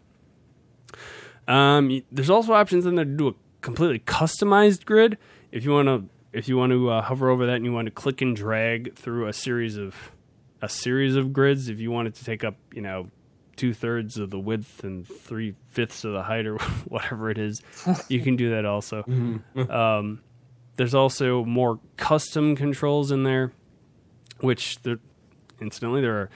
um, there's also options in there to do a completely customized grid if you want to if you want to uh, hover over that and you want to click and drag through a series of a series of grids if you want it to take up you know two thirds of the width and three fifths of the height or [LAUGHS] whatever it is. You can do that also. [LAUGHS] Mm-hmm. [LAUGHS] um, there's also more custom controls in there, which there, incidentally there are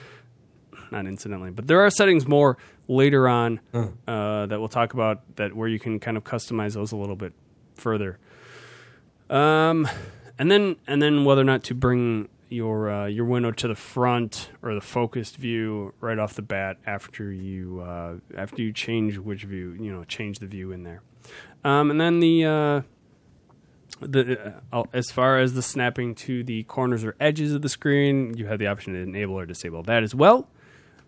not incidentally, but there are settings more later on uh, that we'll talk about that where you can kind of customize those a little bit further. Um, and then and then whether or not to bring your uh, your window to the front or the focused view right off the bat after you uh, after you change which view you know change the view in there, um, and then the uh, the uh, as far as the snapping to the corners or edges of the screen, you have the option to enable or disable that as well.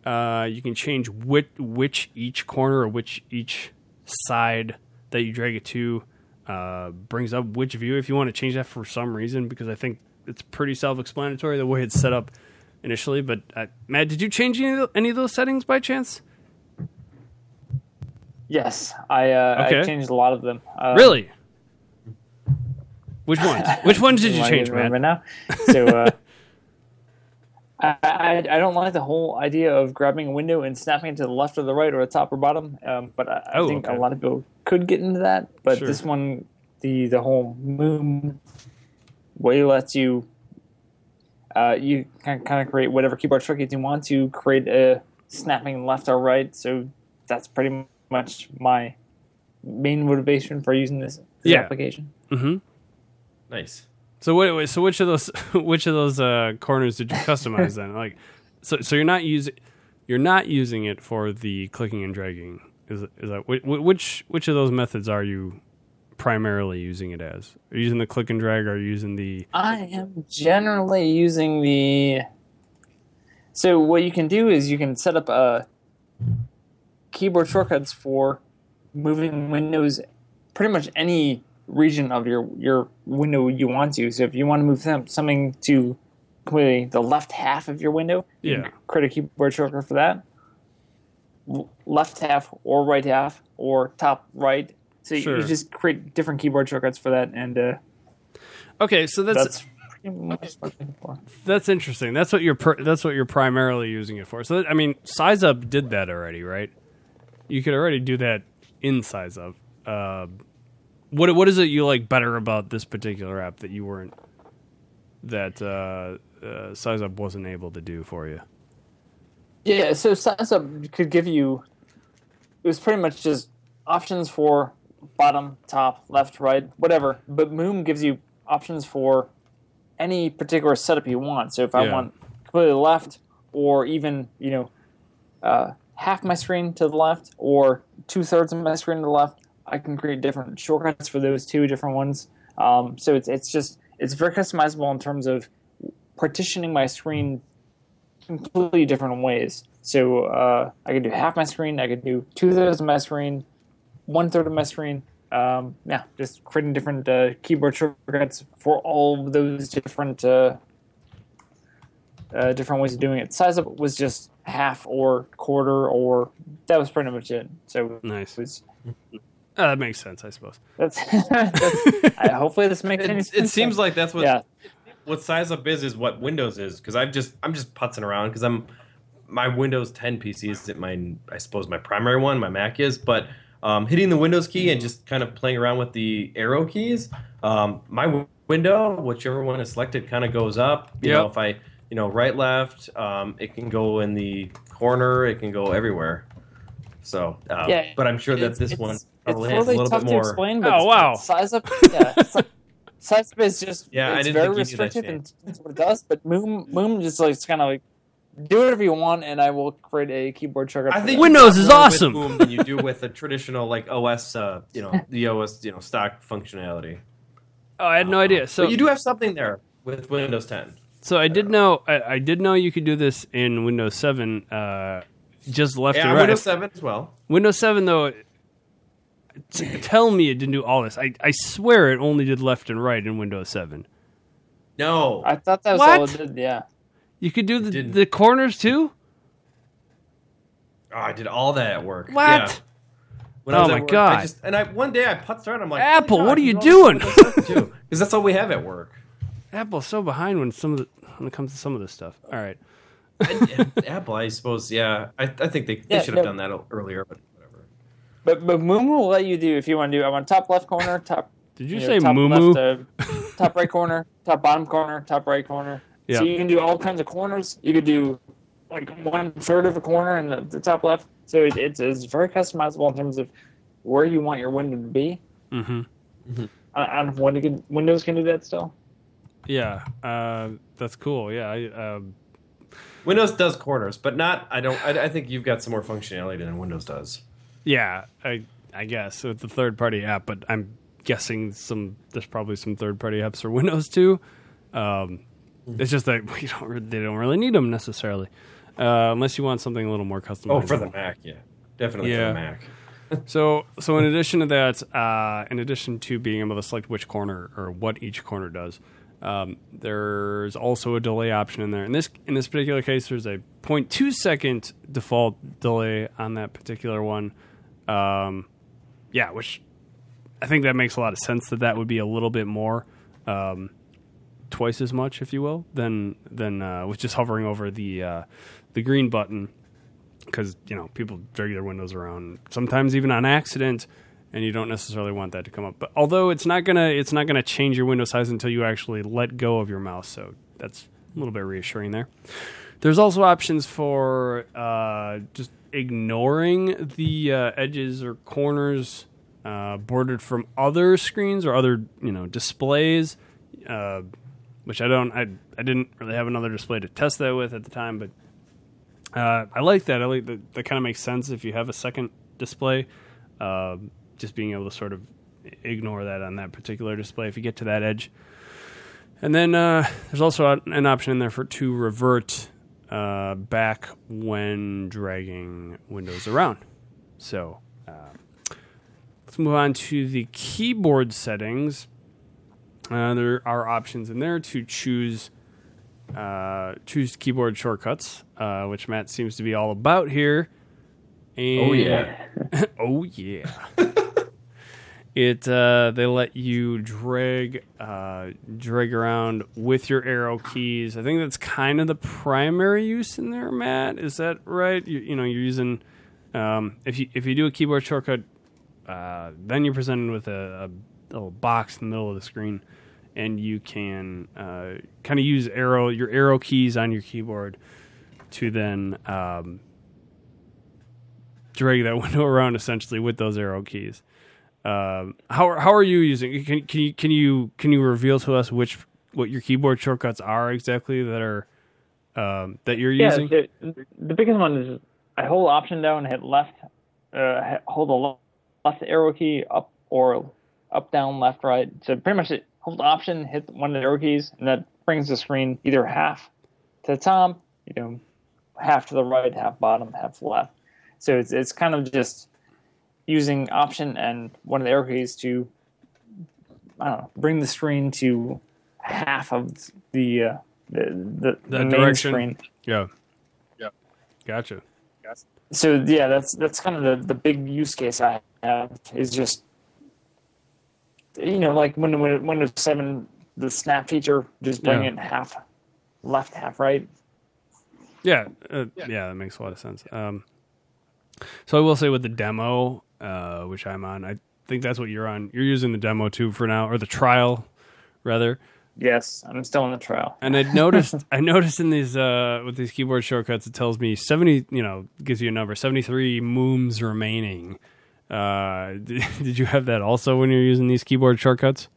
Uh, you can change which which each corner or which each side that you drag it to uh, brings up which view if you want to change that for some reason because I think it's pretty self-explanatory the way it's set up initially. But uh, Matt, did you change any of, any of those settings by chance? Yes, I uh, okay. I changed a lot of them. Um, really? Which ones? [LAUGHS] Which ones did you change, Matt? Now, so uh, [LAUGHS] I, I, I don't like the whole idea of grabbing a window and snapping it to the left or the right or the top or bottom. Um, but I, I oh, think okay. a lot of people could get into that. But sure. this one, the the whole Moom way lets you uh, you can kind of create whatever keyboard shortcuts you want to create a snapping left or right. So that's pretty much my main motivation for using this, this yeah. application. Mm-hmm. Nice. So wait, so which of those [LAUGHS] which of those uh, corners did you customize then? [LAUGHS] Like, so so you're not using you're not using it for the clicking and dragging. Is is that which which of those methods are you primarily using it as? Are you using the click and drag? Or are you using the? I am generally using the. So what you can do is you can set up a uh, keyboard shortcuts for moving windows, pretty much any region of your your window you want to. So if you want to move them, something to completely the left half of your window, yeah, create a keyboard shortcut for that. Left half or right half or top right so sure. you just create different keyboard shortcuts for that, and uh, okay, so that's, that's pretty much what I'm for. That's interesting. That's what you're per- that's what you're primarily using it for. So that, I mean, SizeUp did that already, right? You could already do that in SizeUp. Uh, what what is it you like better about this particular app that you weren't that uh, uh, SizeUp wasn't able to do for you? Yeah, so SizeUp could give you. It was pretty much just options for bottom, top, left, right, whatever. But Moom gives you options for any particular setup you want. So if I want completely left, or even you know uh, half my screen to the left, or two thirds of my screen to the left, I can create different shortcuts for those two different ones. Um, so it's it's just it's very customizable in terms of partitioning my screen completely different ways. So uh, I could do half my screen, I could do two thirds of my screen, one third of my screen. Um, yeah, just creating different uh, keyboard shortcuts for all those different uh, uh, different ways of doing it. SizeUp was just half or quarter, or that was pretty much it. So Nice. it was Uh, that makes sense, I suppose. that's. [LAUGHS] that's I, hopefully, this makes any It, sense. it seems like that's what yeah. what SizeUp is is what Windows is because I've just I'm just putzing around because I'm my Windows 10 PC isn't my I suppose my primary one my Mac is but um, hitting the Windows key and just kind of playing around with the arrow keys um, my w- window whichever one is selected kind of goes up you know if I you know right left um, it can go in the corner it can go everywhere so uh, Yeah, but I'm sure that this one it's probably has a really little tough bit to more explain. But Oh, wow. SizeUp, yeah, [LAUGHS] SizeUp is just Yeah, I it's didn't very think you knew that, restrictive Shane. and that's what it does. But Moom Moom just like it's kind of like do whatever you want, and I will create a keyboard shortcut. I for think that. Windows you is got more awesome. With Moom than you do with a traditional like OS, uh, you know, the OS, you know, stock functionality. Oh, I had no idea. So but you do have something there with Windows 10. So I did know I, I did know you could do this in Windows 7, uh, just left Yeah, and right. Windows 7 as well. Windows 7 though, t- tell me it didn't do all this. I, I swear it only did left and right in Windows 7. No, I thought that was What? all it did. Yeah, You could do the, the corners too. oh, I did all that at work. What? Yeah. When I Oh was at my work, God. I just and I one day I putzed around. I'm like, Apple, oh what are you I can do all doing? this with Windows 7 too, [LAUGHS] because that's all we have at work. Apple's so behind when some of the, when it comes to some of this stuff. All right. And- and [LAUGHS] Apple, I suppose, yeah. I, I think they, they Yeah, should have no. done that earlier, but whatever. But but Moom will let you do if you want to do. I want top left corner, [LAUGHS] top. Did you know, say top moo left, uh, [LAUGHS] top right corner, top bottom corner, top right corner. Yeah. So you can do all kinds of corners. You could do like one third of a corner in the, the top left. So it, it's it's very customizable in terms of where you want your window to be. Mm-hmm. I, I don't know if Windows can, Windows can do that still. Yeah, uh, that's cool. Yeah, I, um Windows does corners, but not. I don't. I, I think you've got some more functionality than Windows does. Yeah, I I guess with the third party app, but I'm guessing some there's probably some third party apps for [LAUGHS] Windows too. Um, it's just that [LAUGHS] we don't they don't really need them necessarily, uh, unless you want something a little more customized. Oh, for the Mac, yeah, definitely Yeah. for the Mac. [LAUGHS] So, so in addition to that, uh, in addition to being able to select which corner or what each corner does, um, there's also a delay option in there. In this in this particular case, there's a 0.2 second default delay on that particular one. Um, yeah, which I think that makes a lot of sense. That that would be a little bit more, um, twice as much, if you will, than than uh, with just hovering over the uh, the green button because you know people drag their windows around sometimes even on accident and you don't necessarily want that to come up but although it's not gonna it's not gonna change your window size until you actually let go of your mouse so that's a little bit reassuring there there's also options for uh, just ignoring the uh, edges or corners uh, bordered from other screens or other you know displays uh, which I don't I, I didn't really have another display to test that with at the time but uh, I like that. I like that. That kind of makes sense if you have a second display. Um just being able to sort of ignore that on that particular display if you get to that edge. And then uh, there's also an option in there for to revert uh, back when dragging windows around. So uh, let's move on to the keyboard settings. Uh, there are options in there to choose uh, choose keyboard shortcuts, uh, which Matt seems to be all about here. And, Oh yeah. [LAUGHS] oh yeah. [LAUGHS] it uh, they let you drag uh, drag around with your arrow keys. I think that's kind of the primary use in there, Matt. Is that right? You, you know, you're using um, if you if you do a keyboard shortcut, uh, then you're presented with a, a little box in the middle of the screen, and you can uh, kind of use arrow your arrow keys on your keyboard to then um, drag that [LAUGHS] window around essentially with those arrow keys. Um, how are- how are you using? Can can you can you can you reveal to us which what your keyboard shortcuts are exactly that are um, that you're Yeah, using? the, the biggest one is I hold Option down, hit left, uh, hold the left arrow key up or up, down, left, right. So pretty much it, hold Option, hit one of the arrow keys, and that brings the screen either half to the top, you know, half to the right, half bottom, half left. So it's it's kind of just using Option and one of the arrow keys to I don't know bring the screen to half of the uh, the the, the main direction. screen. Yeah. Yeah. Gotcha. so yeah, that's that's kind of the, the big use case I have is just you know like when when Windows Seven the snap feature just bring Yeah. it half left half right. Yeah, uh, yeah, Yeah. that makes a lot of sense. Um, so I will say with the demo, uh, which I'm on, I think that's what you're on. You're using the demo too for now, or the trial, rather. Yes, I'm still in the trial. And I noticed, I noticed in these uh, with these keyboard shortcuts, it tells me seventy. You know, gives you a number seventy three mooms remaining. Uh, did, [LAUGHS] did you have that also when you're using these keyboard shortcuts?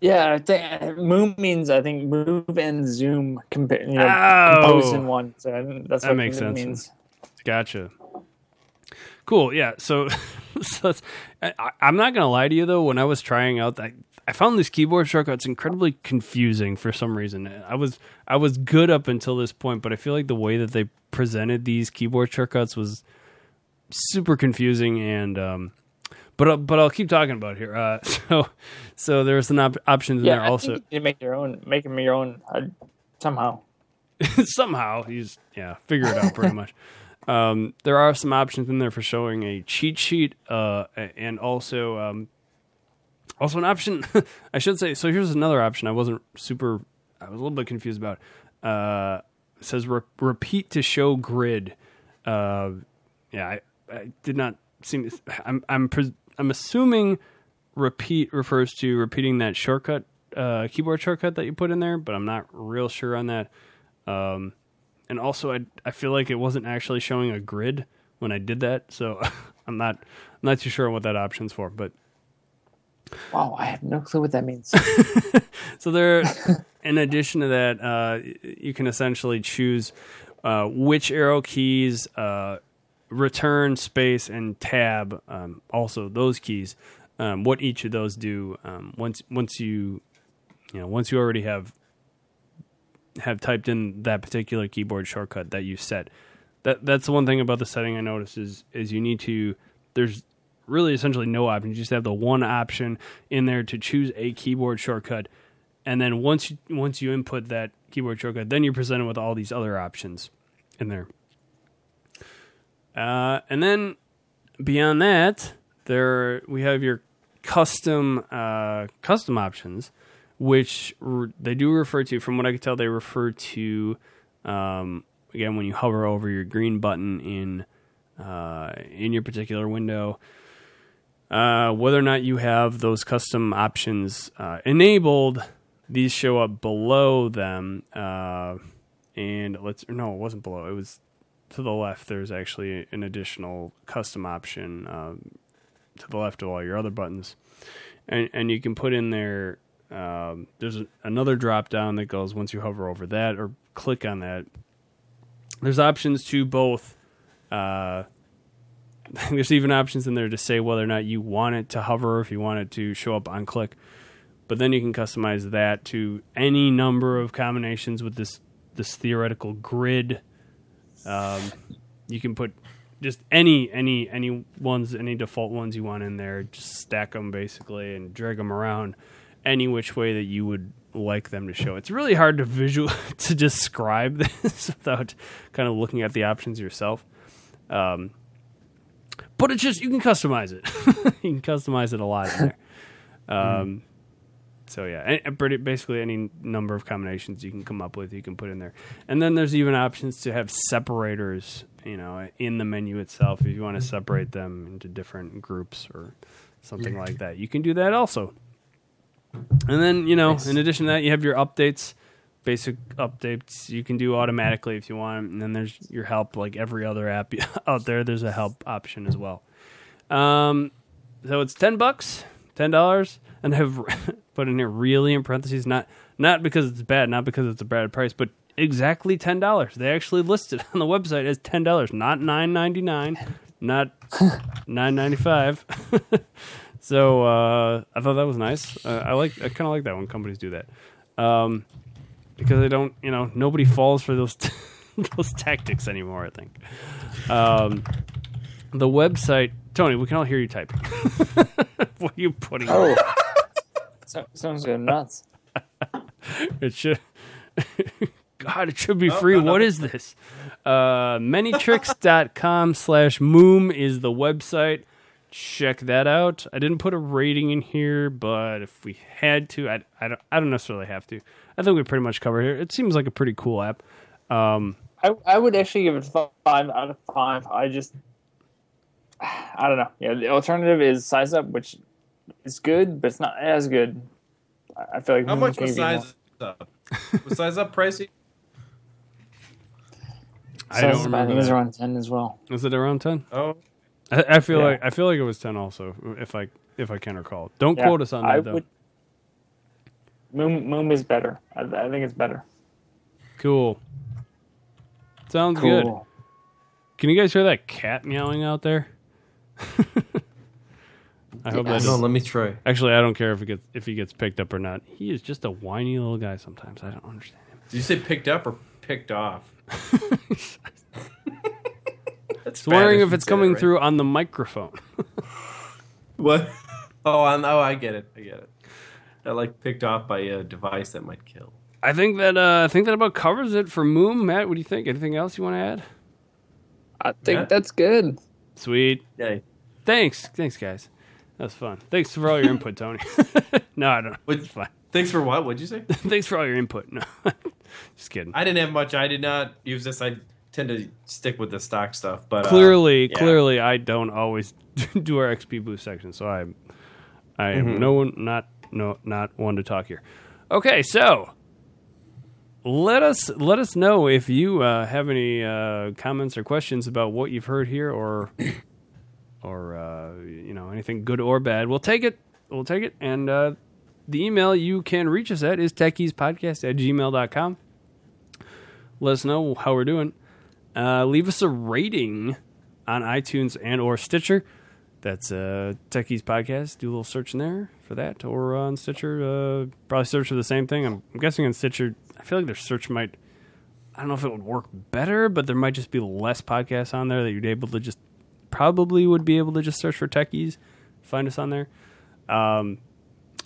Yeah, I think move means I think move and zoom compa- you know, Oh. composed in one. So that's That what makes sense. means. Gotcha. Cool. Yeah. So, [LAUGHS] so I, I'm not gonna lie to you though. When I was trying out that, I found these keyboard shortcuts incredibly confusing for some reason. I was I was good up until this point, but I feel like the way that they presented these keyboard shortcuts was super confusing and. um but I'll- but I'll keep talking about it here. Uh, [LAUGHS] so so there's some op- options in Yeah, there I also. think you make your own, make them your own uh, somehow. [LAUGHS] somehow he's yeah figure it out pretty much um, there are some options in there for showing a cheat sheet uh, and also um, also an option [LAUGHS] i should say so here's another option i wasn't super i was a little bit confused about. Uh, says re- repeat to show grid. Uh, yeah I, I did not seem i'm i'm pres- i'm assuming repeat refers to repeating that shortcut uh, keyboard shortcut that you put in there but i'm not real sure on that. Um, and also, I I feel like it wasn't actually showing a grid when I did that, so [LAUGHS] I'm not I'm not too sure what that option's for. But Wow, I have no clue what that means. [LAUGHS] so there, in addition to that, uh, you can essentially choose uh, which arrow keys, uh, return, space, and tab. Um, also, those keys, um, what each of those do. Um, once once you you know once you already have have typed in that particular keyboard shortcut that you set. That that's the one thing about the setting I noticed is is you need to there's really essentially no option. You just have the one option in there to choose a keyboard shortcut, and then once you, once you input that keyboard shortcut, then you're presented with all these other options in there. Uh, and then beyond that, there we have your custom uh, custom options, which re- they do refer to. From what I can tell, they refer to um, again when you hover over your green button in uh, in your particular window. Uh, whether or not you have those custom options uh, enabled, these show up below them. Uh, and let's no, it wasn't below. It was to the left. There's actually an additional custom option um, to the left of all your other buttons, and and you can put in there. Um, there's a, another drop down that goes once you hover over that or click on that. There's options to both. Uh, [LAUGHS] there's even options in there to say whether or not you want it to hover, if you want it to show up on click. But then you can customize that to any number of combinations with this this theoretical grid. Um, you can put just any any any ones, any default ones you want in there. Just stack them basically and drag them around any which way that you would like them to show. It's really hard to visual [LAUGHS] to describe [LAUGHS] this without kind of looking at the options yourself. Um, but it's just you can customize it. [LAUGHS] you can customize it a lot there. Um, So yeah, and- and pretty basically any number of combinations you can come up with, you can put in there. And then there's even options to have separators, you know, in the menu itself if you want to separate them into different groups or something like that. You can do that also. And then you know, in addition to that, you have your updates, basic updates you can do automatically if you want. And then there's your help, like every other app [LAUGHS] out there. There's a help option as well. Um, so it's ten bucks, ten dollars, and I have [LAUGHS] put in here really in parentheses, not not because it's bad, not because it's a bad price, but exactly ten dollars. They actually listed [LAUGHS] on the website as ten dollars, not nine ninety nine, not nine ninety five. So uh, I thought that was nice. Uh, I like. I kind of like that when companies do that, um, because they don't. You know, nobody falls for those [LAUGHS] those tactics anymore. I think. Um, the website, Tony. We can all hear you typing. [LAUGHS] what are you putting? Oh, [LAUGHS] so, sounds good nuts. It should. God, it should be free. What is this? Uh, manytricks.com slash moom is the website. Check that out. I didn't put a rating in here, but if we had to, I, I, don't, I don't necessarily have to. I think we pretty much covered it. It seems like a pretty cool app. Um, I, I would actually give it five out of five. I just, [SIGHS] I don't know. Yeah, the alternative is SizeUp, which is good, but it's not as good. I- I feel like How much can was size up? Was SizeUp pricey? [LAUGHS] I Size don't Up, remember. think it's around ten as well. Was it around ten? Oh, I, I feel Yeah. like I feel like it was ten also. If I if I can recall. Don't Yeah, quote us on that I though. would- Moom, Moom is better. I, I think it's better. Cool. Sounds good. Can you guys hear that cat meowing out there? [LAUGHS] I hope that Yes. no, doesn't let me try. Actually, I don't care if it gets if he gets picked up or not. He is just a whiny little guy. Sometimes I don't understand him. Did you say picked up or picked off? [LAUGHS] That's Just wondering if it's coming right. through on the microphone. [LAUGHS] What? [LAUGHS] Oh, I oh, I get it. I get it. I like picked off by a device that might kill. I think that uh, I think that about covers it for Moom. Matt, what do you think? Anything else you want to add? I think Yeah. that's good. Sweet. Yeah. Thanks. Thanks, guys. That was fun. Thanks for all your input, Tony. [LAUGHS] no, I don't. know. What- It's fine. Thanks for what? What'd you say? Thanks for all your input. No, just kidding. I didn't have much. I did not use this. I tend to stick with the stock stuff. But uh, clearly, yeah. clearly, I don't always [LAUGHS] do our XP boost section, so I, I am Mm-hmm. no one, not no, not one to talk here. Okay, so let us let us know if you uh, have any uh, comments or questions about what you've heard here, or [COUGHS] or uh, you know anything good or bad. We'll take it. We'll take it. And uh, the email you can reach us at is techeasepodcast at gmail.com. Let us know how we're doing. Uh, leave us a rating on iTunes and or Stitcher. That's uh, Tech Ease Podcast. Do a little search in there for that, or on Stitcher. Uh, probably search for the same thing. I'm, I'm guessing on Stitcher. I feel like their search might. I don't know if it would work better, but there might just be less podcasts on there that you'd able to just probably would be able to just search for Tech Ease. Find us on there. Um,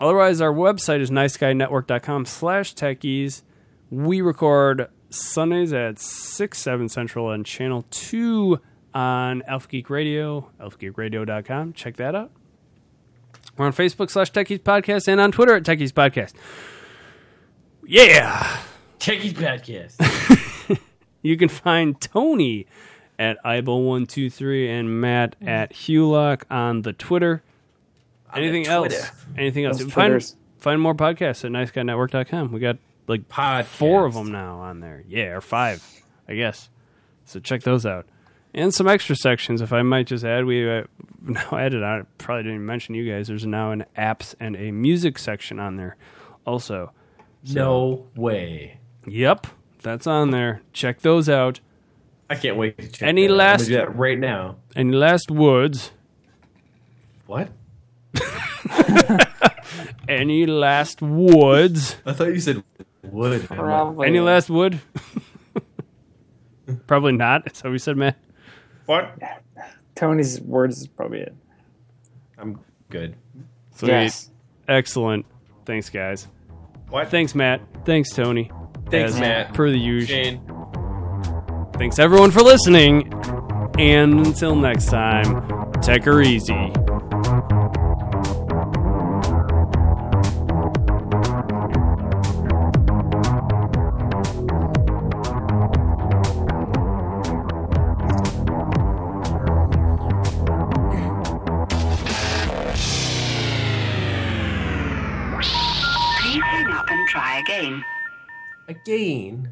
otherwise, our website is niceguynetwork.com slash techease. We record Sundays at 6, 7 Central and Channel 2 on Alpha Geek Radio, alphageekradio.com. Check that out. We're on Facebook slash Tech Ease Podcast and on Twitter at Tech Ease Podcast. Yeah! Tech Ease podcast. [LAUGHS] You can find Tony at Ibel123 and Matt at Hulock on the Twitter. Anything else? Anything else? Find, find more podcasts at niceguynetwork.com. We got like Podcast. four of them now on there. Yeah, or five, I guess. So check those out. And some extra sections, if I might just add. We uh, [LAUGHS] now added, I probably didn't even mention you guys. There's now an apps and a music section on there also. No way. Yep, that's on there. Check those out. I can't wait to check Any that last- do that right now. Any last words? What? [LAUGHS] Any last words? I thought you said would. Probably. Any last wood? [LAUGHS] Probably not. That's how we said, Matt. What? Tony's words is probably it. I'm good. Sweet. Yes. Excellent. Thanks, guys. What? Thanks, Matt. Thanks, Tony. Thanks, As Matt. Per the usual. Shane. Thanks, everyone, for listening. And until next time, take her easy. Please